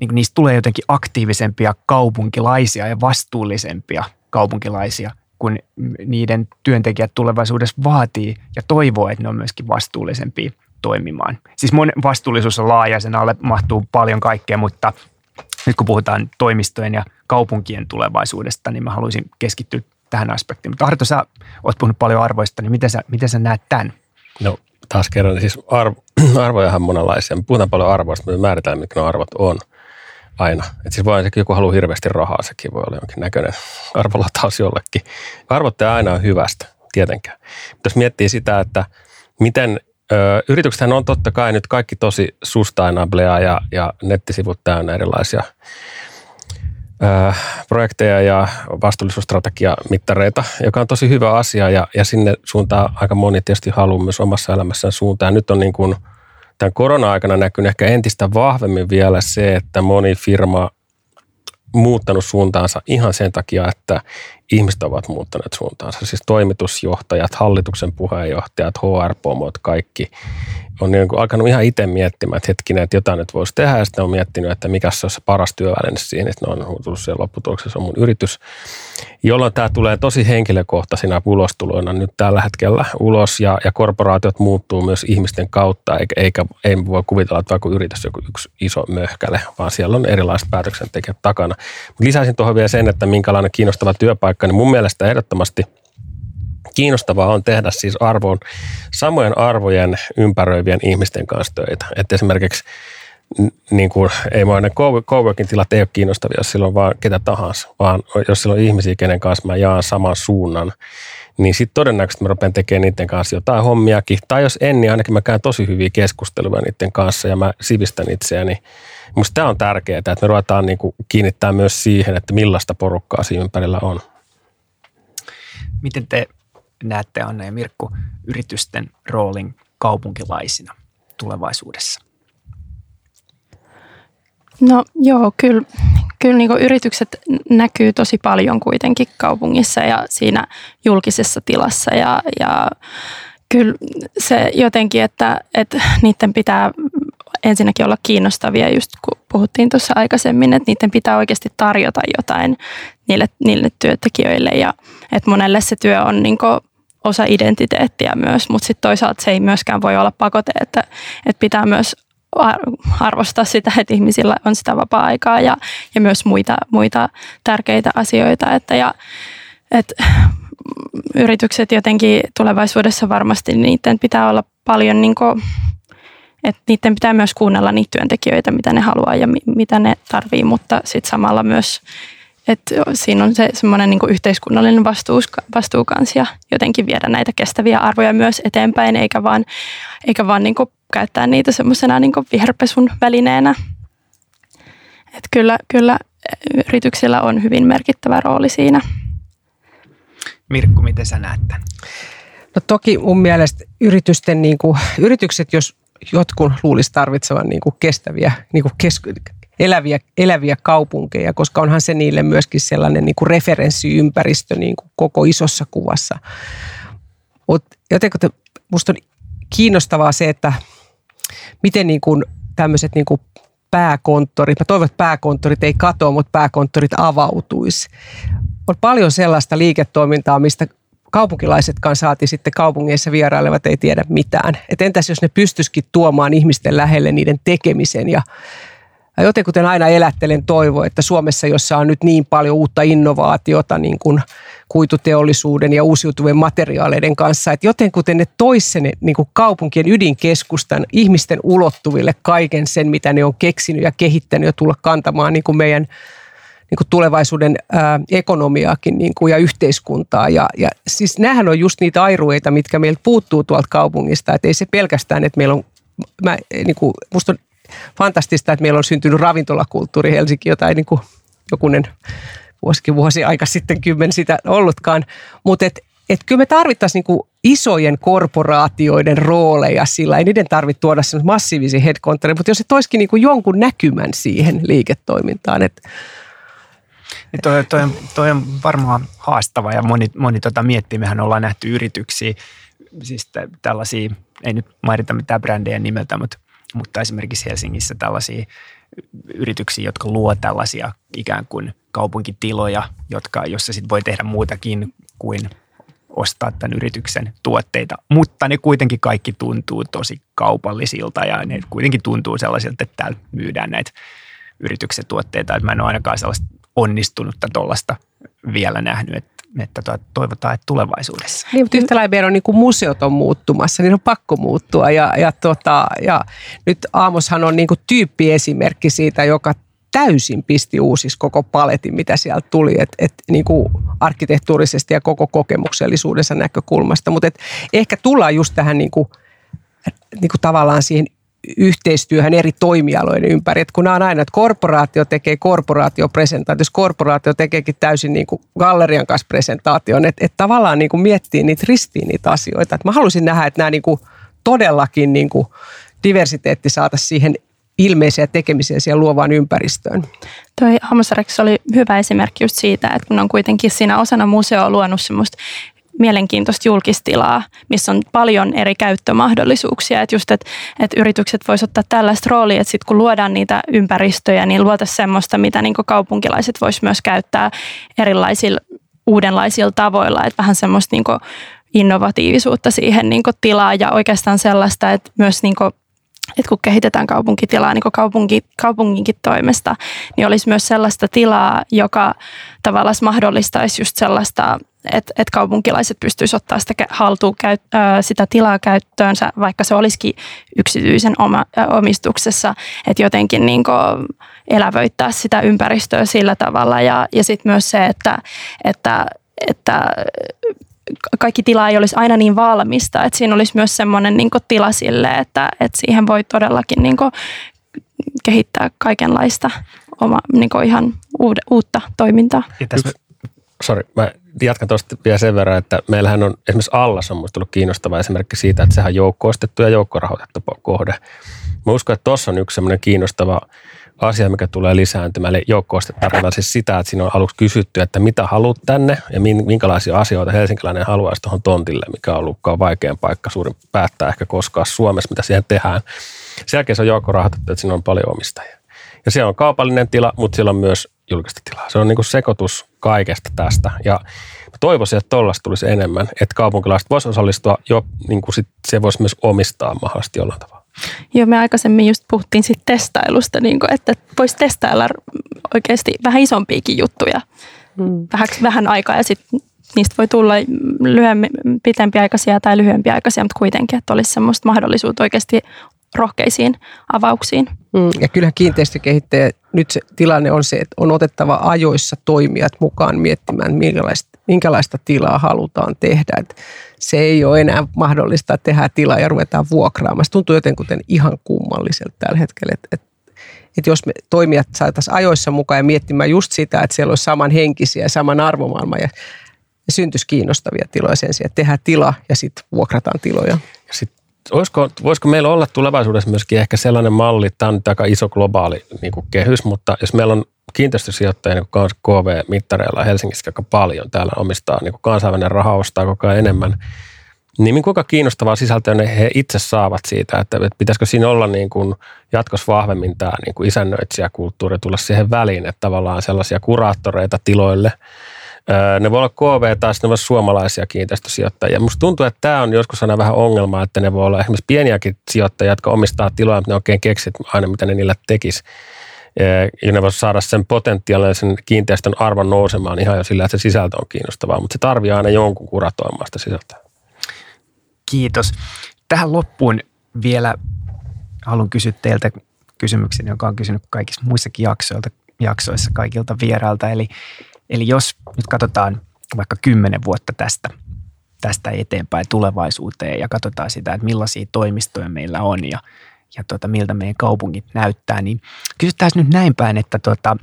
niin niistä tulee jotenkin aktiivisempia kaupunkilaisia ja vastuullisempia kaupunkilaisia, kun niiden työntekijät tulevaisuudessa vaatii ja toivoo, että ne on myöskin vastuullisempia toimimaan. Siis mun vastuullisuus on laaja, sen alle mahtuu paljon kaikkea, mutta nyt kun puhutaan toimistojen ja kaupunkien tulevaisuudesta, niin mä haluaisin keskittyä tähän aspektiin. Mutta Arto, sä oot puhunut paljon arvoista, niin miten sä, miten sä näet tämän? No taas kerran, siis arvo, arvojahan monenlaisia. Me puhutaan paljon arvoista, mutta me määritään, mitkä ne arvot on aina. Et siis voi joku haluaa hirveästi rahaa, sekin voi olla jonkin näköinen arvolataus jollekin. Arvot aina on hyvästä, tietenkään. Mutta jos miettii sitä, että miten yrityksethän on totta kai nyt kaikki tosi sustainablea ja, ja nettisivut täynnä erilaisia ö, projekteja ja vastuullisuusstrategiamittareita, joka on tosi hyvä asia ja, ja sinne suuntaan aika moni tietysti haluaa myös omassa elämässään suuntaan. Nyt on niin kuin – tämän korona-aikana näkyy ehkä entistä vahvemmin vielä se, että moni firma muuttanut suuntaansa ihan sen takia, että ihmiset ovat muuttaneet suuntaansa. Siis toimitusjohtajat, hallituksen puheenjohtajat, HR-pomot, kaikki on niin kuin alkanut ihan itse miettimään, että hetkinen, että jotain nyt voisi tehdä. Ja sitten on miettinyt, että mikä se on se paras työväline siinä, että ne on tullut siellä lopputuloksessa on mun yritys. Jolloin tämä tulee tosi henkilökohtaisina ulostuloina nyt tällä hetkellä ulos ja, ja korporaatiot muuttuu myös ihmisten kautta, eikä, eikä ei voi kuvitella, että vaikka yritys joku yksi iso möhkäle, vaan siellä on erilaiset päätöksentekijät takana. Lisäisin tuohon vielä sen, että minkälainen kiinnostava työpaikka, niin mun mielestä ehdottomasti – kiinnostavaa on tehdä siis arvoon samojen arvojen ympäröivien ihmisten kanssa töitä. Että esimerkiksi niin kuin, ei mua ne coworking tilat ei ole kiinnostavia, jos silloin vaan ketä tahansa, vaan jos silloin on ihmisiä, kenen kanssa mä jaan saman suunnan, niin sitten todennäköisesti mä rupean tekemään niiden kanssa jotain hommiakin. Tai jos en, niin ainakin mä käyn tosi hyviä keskusteluja niiden kanssa ja mä sivistän itseäni. Minusta tämä on tärkeää, että me ruvetaan niin kuin kiinnittää myös siihen, että millaista porukkaa siinä ympärillä on. Miten te näette Anna ja Mirkku yritysten roolin kaupunkilaisina tulevaisuudessa? No joo, kyllä, kyllä niin yritykset näkyy tosi paljon kuitenkin kaupungissa ja siinä julkisessa tilassa ja, ja kyllä se jotenkin, että, että niiden pitää ensinnäkin olla kiinnostavia, just kun puhuttiin tuossa aikaisemmin, että niiden pitää oikeasti tarjota jotain niille, niille työntekijöille ja että monelle se työ on niin osa identiteettiä myös, mutta sitten toisaalta se ei myöskään voi olla pakote, että, että pitää myös arvostaa sitä, että ihmisillä on sitä vapaa-aikaa ja, ja myös muita, muita tärkeitä asioita. Että ja, et, yritykset jotenkin tulevaisuudessa varmasti niiden pitää olla paljon niin kuin, että niiden pitää myös kuunnella niitä työntekijöitä, mitä ne haluaa ja mi, mitä ne tarvii, mutta sitten samalla myös, että siinä on se semmoinen niin yhteiskunnallinen vastuu, vastuu kanssa ja jotenkin viedä näitä kestäviä arvoja myös eteenpäin, eikä vaan, eikä vaan niin käyttää niitä semmoisena niin viherpesun välineenä. Et kyllä, kyllä yrityksillä on hyvin merkittävä rooli siinä. Mirkku, miten sä näet tämän? No toki mun mielestä yritysten, niin kuin, yritykset, jos jotkut luulisi tarvitsevan niin kuin kestäviä, niin kuin kes, eläviä, eläviä kaupunkeja, koska onhan se niille myöskin sellainen niin kuin referenssiympäristö niin kuin koko isossa kuvassa. Mutta jotenkin musta on kiinnostavaa se, että miten niin kuin tämmöiset niin kuin pääkonttorit, mä toivon, että pääkonttorit ei katoa, mutta pääkonttorit avautuisi. On paljon sellaista liiketoimintaa, mistä kaupunkilaisetkaan saati sitten kaupungeissa vierailevat ei tiedä mitään. Et entäs jos ne pystyisikin tuomaan ihmisten lähelle niiden tekemisen ja ja joten aina elättelen toivo, että Suomessa, jossa on nyt niin paljon uutta innovaatiota niin kuin kuituteollisuuden ja uusiutuvien materiaaleiden kanssa, että jotenkuten ne toisi niin kuin kaupunkien ydinkeskustan ihmisten ulottuville kaiken sen, mitä ne on keksinyt ja kehittänyt ja tulla kantamaan niin kuin meidän niin kuin tulevaisuuden ää, ekonomiaakin niin kuin, ja yhteiskuntaa. Ja, ja siis nämähän on just niitä airueita, mitkä meiltä puuttuu tuolta kaupungista. Että ei se pelkästään, että meillä on, mä, niin kuin, musta on fantastista, että meillä on syntynyt ravintolakulttuuri Helsinki, jota ei niin kuin jokunen vuosikin vuosi aika sitten kymmen sitä ollutkaan. Mutta et, et kyllä me tarvittaisiin niin isojen korporaatioiden rooleja sillä. Ei niiden tarvitse tuoda massiivisia headcountereja, mutta jos se toisikin niin jonkun näkymän siihen liiketoimintaan. Että niin toi, toi, on, toi on varmaan haastava ja moni, moni tota miettii. Mehän ollaan nähty yrityksiä, siis tällaisia, ei nyt mainita mitään brändejä nimeltä, mutta, mutta esimerkiksi Helsingissä tällaisia yrityksiä, jotka luo tällaisia ikään kuin kaupunkitiloja, jotka, jossa sit voi tehdä muutakin kuin ostaa tämän yrityksen tuotteita, mutta ne kuitenkin kaikki tuntuu tosi kaupallisilta ja ne kuitenkin tuntuu sellaisilta, että täällä myydään näitä yrityksen tuotteita. Mä en ole ainakaan sellaista onnistunutta tuollaista vielä nähnyt, että että toivotaan, että tulevaisuudessa. Niin, mutta yhtä lailla on niin kuin museot on muuttumassa, niin on pakko muuttua. Ja, ja, tota, ja nyt Aamoshan on niin kuin tyyppiesimerkki siitä, joka täysin pisti uusiksi koko paletin, mitä sieltä tuli, että et, niin kuin arkkitehtuurisesti ja koko kokemuksellisuudessa näkökulmasta. Mutta ehkä tullaan just tähän niin kuin, niin kuin tavallaan siihen yhteistyöhön eri toimialojen ympäri. Et kun nämä on aina, että korporaatio tekee korporaatiopresentaatio, jos korporaatio tekeekin täysin niin kuin gallerian kanssa presentaation, että et tavallaan niin kuin miettii niitä ristiin niitä asioita. Et mä haluaisin nähdä, että nämä niin kuin todellakin niin kuin diversiteetti saataisiin siihen ilmeisiä tekemisiä siihen luovaan ympäristöön. Toi Hammasareks oli hyvä esimerkki just siitä, että kun on kuitenkin siinä osana museoa luonut semmoista mielenkiintoista julkistilaa, missä on paljon eri käyttömahdollisuuksia. Että just, että, että yritykset voisivat ottaa tällaista roolia, että sitten kun luodaan niitä ympäristöjä, niin luota semmoista, mitä niin kaupunkilaiset voisivat myös käyttää erilaisilla uudenlaisilla tavoilla. Että vähän semmoista niin innovatiivisuutta siihen niin tilaa ja oikeastaan sellaista, että myös niin että kun kehitetään kaupunkitilaa niin kaupunki, kaupunginkin toimesta, niin olisi myös sellaista tilaa, joka tavallaan mahdollistaisi just sellaista, että, että kaupunkilaiset pystyisivät ottaa sitä haltuun sitä tilaa käyttöönsä, vaikka se olisikin yksityisen oma, omistuksessa, että jotenkin niin elävöittää sitä ympäristöä sillä tavalla. Ja, ja sitten myös se, että, että, että kaikki tila ei olisi aina niin valmista, että siinä olisi myös semmoinen niin tila sille, että, että siihen voi todellakin niin kehittää kaikenlaista oma, niin ihan uude, uutta toimintaa. Ja tässä sorry, mä jatkan tuosta vielä sen verran, että meillähän on esimerkiksi Allas on muista ollut kiinnostava esimerkki siitä, että sehän on joukkoistettu ja joukkorahoitettu kohde. Mä uskon, että tuossa on yksi semmoinen kiinnostava asia, mikä tulee lisääntymään. Eli joukkooste tarkoittaa siis sitä, että siinä on aluksi kysytty, että mitä haluat tänne ja minkälaisia asioita helsinkiläinen haluaisi tuohon tontille, mikä on ollutkaan vaikean paikka suurin päättää ehkä koskaan Suomessa, mitä siihen tehdään. Sen jälkeen se on joukkorahoitettu, että siinä on paljon omistajia. Ja siellä on kaupallinen tila, mutta siellä on myös julkista tilaa. Se on niin kuin sekoitus kaikesta tästä. Ja toivoisin, että tuollaista tulisi enemmän, että kaupunkilaiset voisivat osallistua jo, niin kuin sit se voisi myös omistaa mahdollisesti jollain tavalla. Joo, me aikaisemmin just puhuttiin siitä testailusta, niin kuin, että voisi testailla oikeasti vähän isompiakin juttuja mm. vähän, vähän aikaa ja sitten niistä voi tulla lyhyemmin, pitempiaikaisia tai lyhyempiaikaisia, mutta kuitenkin, että olisi semmoista mahdollisuutta oikeasti rohkeisiin avauksiin. Mm, ja kyllähän kiinteistökehittäjä, nyt se tilanne on se, että on otettava ajoissa toimijat mukaan miettimään, minkälaista, minkälaista tilaa halutaan tehdä. Et se ei ole enää mahdollista tehdä tilaa ja ruvetaan vuokraamaan. Se tuntuu jotenkin ihan kummalliselta tällä hetkellä, että et, et jos me toimijat saataisiin ajoissa mukaan ja miettimään just sitä, että siellä olisi samanhenkisiä ja saman arvomaailma ja, ja syntyisi kiinnostavia tiloja sen sijaan, että tehdään tila ja sitten vuokrataan tiloja. Olisiko, voisiko meillä olla tulevaisuudessa myöskin ehkä sellainen malli, tämä on nyt aika iso globaali niin kuin kehys, mutta jos meillä on kiinteistösijoittajia niin kuin KV-mittareilla Helsingissä aika paljon, täällä omistaa niin kuin kansainvälinen raha ostaa koko ajan enemmän, niin kuinka kiinnostavaa sisältöä ne he itse saavat siitä, että pitäisikö siinä olla niin kuin jatkossa vahvemmin tämä niin kuin isännöitsijäkulttuuri tulla siihen väliin, että tavallaan sellaisia kuraattoreita tiloille – ne voi olla KV tai ne voi olla suomalaisia kiinteistösijoittajia. Musta tuntuu, että tämä on joskus aina vähän ongelma, että ne voi olla esimerkiksi pieniäkin sijoittajia, jotka omistaa tiloja, mutta ne oikein keksit aina, mitä ne niillä tekisi. Ja ne voi saada sen potentiaalisen kiinteistön arvon nousemaan ihan jo sillä, että se sisältö on kiinnostavaa, mutta se tarvii aina jonkun kuratoimaan sitä sisältöä. Kiitos. Tähän loppuun vielä haluan kysyä teiltä kysymyksen, jonka on kysynyt kaikissa muissakin jaksoilta, jaksoissa kaikilta vierailta. Eli Eli jos nyt katsotaan vaikka kymmenen vuotta tästä, tästä eteenpäin tulevaisuuteen ja katsotaan sitä, että millaisia toimistoja meillä on ja, ja tota, miltä meidän kaupungit näyttää, niin kysyttäisiin nyt näin päin, että tota,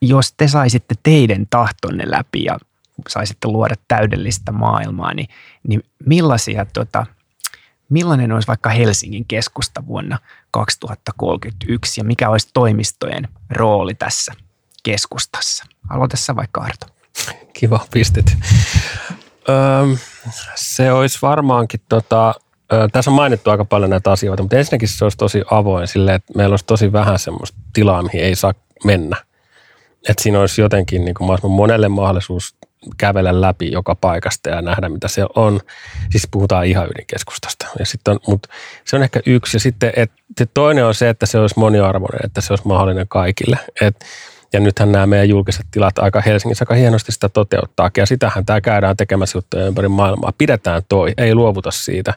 jos te saisitte teidän tahtonne läpi ja saisitte luoda täydellistä maailmaa, niin, niin millaisia, tota, millainen olisi vaikka Helsingin keskusta vuonna 2031 ja mikä olisi toimistojen rooli tässä – keskustassa. Aloitessa vaikka Arto. Kiva pistet. Öö, se olisi varmaankin, tota, ö, tässä on mainittu aika paljon näitä asioita, mutta ensinnäkin se olisi tosi avoin sille, että meillä olisi tosi vähän semmoista tilaa, mihin ei saa mennä. Että siinä olisi jotenkin niin kuin mahdollisimman monelle mahdollisuus kävellä läpi joka paikasta ja nähdä, mitä se on. Siis puhutaan ihan ydinkeskustasta. Ja sitten on, mutta se on ehkä yksi. Ja sitten et, toinen on se, että se olisi moniarvoinen, että se olisi mahdollinen kaikille. Että ja nythän nämä meidän julkiset tilat aika Helsingissä aika hienosti sitä toteuttaa. Ja sitähän tämä käydään tekemässä juttuja ympäri maailmaa. Pidetään toi, ei luovuta siitä.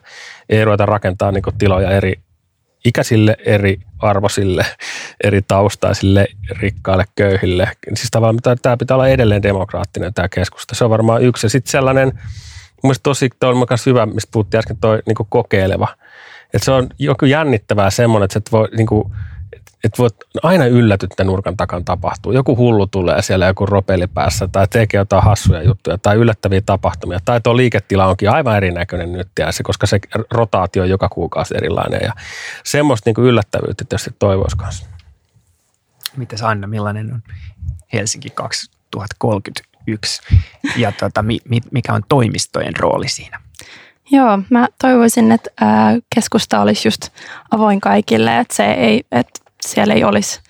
Ei ruveta rakentaa niin tiloja eri ikäisille, eri arvosille, eri taustaisille, rikkaille, köyhille. Siis tavallaan tämä pitää olla edelleen demokraattinen tämä keskusta. Se on varmaan yksi. Ja sitten sellainen, mielestäni tosi, tuo on myös hyvä, mistä puhuttiin äsken, toi niin kokeileva. Että se on joku jännittävää semmoinen, että se voi niin kuin, että voit aina yllätyt, että nurkan takan tapahtuu. Joku hullu tulee siellä, joku ropeli päässä tai tekee jotain hassuja juttuja tai yllättäviä tapahtumia. Tai tuo liiketila onkin aivan erinäköinen nyt, se, koska se rotaatio on joka kuukausi erilainen. Ja semmoista niin yllättävyyttä tietysti toivoisi kanssa. Mites Anna, millainen on Helsinki 2031 ja tota, mikä on toimistojen rooli siinä? Joo, mä toivoisin, että keskusta olisi just avoin kaikille, että se ei, että siellä ei olisi,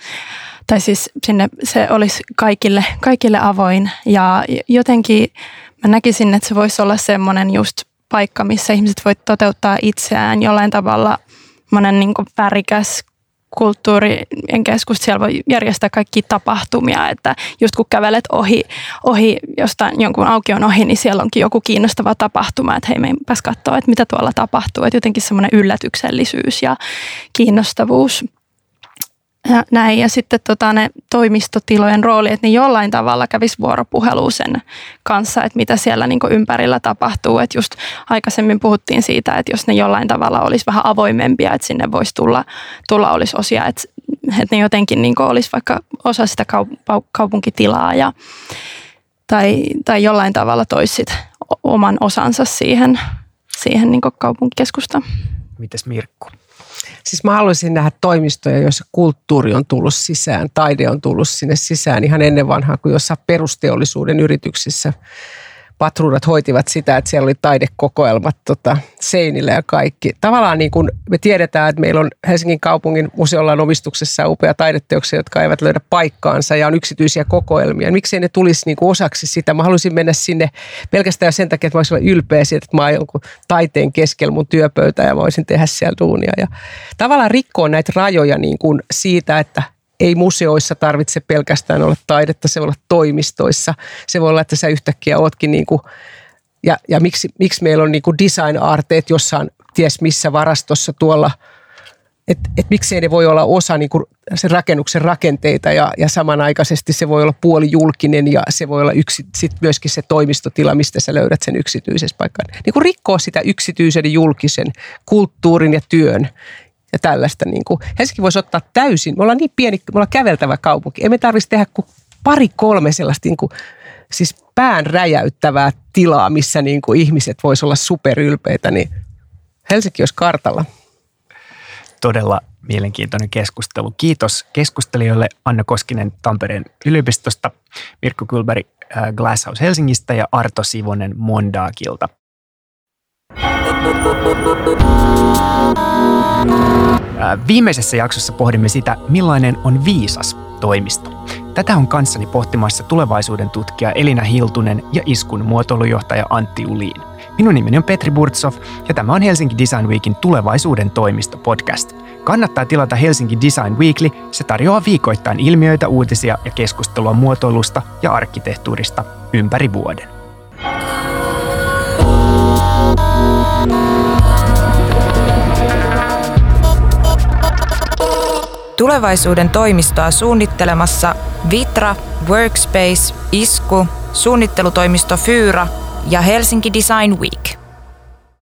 tai siis sinne se olisi kaikille, kaikille avoin. Ja jotenkin mä näkisin, että se voisi olla semmoinen just paikka, missä ihmiset voivat toteuttaa itseään jollain tavalla. Monen niin värikäs kulttuurien keskus, siellä voi järjestää kaikki tapahtumia, että just kun kävelet ohi, ohi jostain jonkun aukion ohi, niin siellä onkin joku kiinnostava tapahtuma, että hei meinpäs katsoa, että mitä tuolla tapahtuu, että jotenkin semmoinen yllätyksellisyys ja kiinnostavuus ja näin. Ja sitten tota, ne toimistotilojen rooli, että ne jollain tavalla kävisi vuoropuhelu sen kanssa, että mitä siellä niin ympärillä tapahtuu. Että just aikaisemmin puhuttiin siitä, että jos ne jollain tavalla olisi vähän avoimempia, että sinne voisi tulla, tulla olisi osia, että, että ne jotenkin niin olisi vaikka osa sitä kaupunkitilaa ja tai, tai jollain tavalla toisit oman osansa siihen, siihen niin kaupunkikeskustaan. Mites Mirkku? Siis mä haluaisin nähdä toimistoja, joissa kulttuuri on tullut sisään, taide on tullut sinne sisään ihan ennen vanhaa kuin jossain perusteollisuuden yrityksissä patruunat hoitivat sitä, että siellä oli taidekokoelmat tota, seinillä ja kaikki. Tavallaan niin kuin me tiedetään, että meillä on Helsingin kaupungin museolla on omistuksessa upea taideteoksia, jotka eivät löydä paikkaansa ja on yksityisiä kokoelmia. Miksei ne tulisi niin kuin osaksi sitä? Mä haluaisin mennä sinne pelkästään sen takia, että mä olisin ylpeä siitä, että mä oon jonkun taiteen keskellä mun työpöytä ja voisin tehdä siellä duunia. Ja tavallaan rikkoa näitä rajoja niin kuin siitä, että ei museoissa tarvitse pelkästään olla taidetta, se voi olla toimistoissa. Se voi olla, että sä yhtäkkiä ootkin niin kuin, ja, ja miksi, miksi meillä on niin kuin design-arteet jossain ties missä varastossa tuolla, että et miksei ne voi olla osa niin kuin sen rakennuksen rakenteita ja, ja samanaikaisesti se voi olla puoli julkinen ja se voi olla yksi, sit myöskin se toimistotila, mistä sä löydät sen yksityisessä paikkaan. Niin kuin rikkoa sitä yksityisen ja julkisen kulttuurin ja työn ja tällaista. Niin kuin. Helsinki voisi ottaa täysin, me ollaan niin pieni, me ollaan käveltävä kaupunki, emme tarvitsisi tehdä kuin pari kolme sellaista niin kuin, siis pään räjäyttävää tilaa, missä niin kuin ihmiset voisivat olla superylpeitä, niin Helsinki olisi kartalla. Todella mielenkiintoinen keskustelu. Kiitos keskustelijoille Anna Koskinen Tampereen yliopistosta, Mirkko Kylberg äh, Glasshouse Helsingistä ja Arto Sivonen Mondaakilta. Viimeisessä jaksossa pohdimme sitä, millainen on viisas toimisto. Tätä on kanssani pohtimassa tulevaisuuden tutkija Elina Hiltunen ja Iskun muotoilujohtaja Antti Uliin. Minun nimeni on Petri Burtsov ja tämä on Helsinki Design Weekin tulevaisuuden toimisto podcast. Kannattaa tilata Helsinki Design Weekly. Se tarjoaa viikoittain ilmiöitä, uutisia ja keskustelua muotoilusta ja arkkitehtuurista ympäri vuoden. Tulevaisuuden toimistoa suunnittelemassa Vitra, Workspace, Isku, suunnittelutoimisto Fyra ja Helsinki Design Week.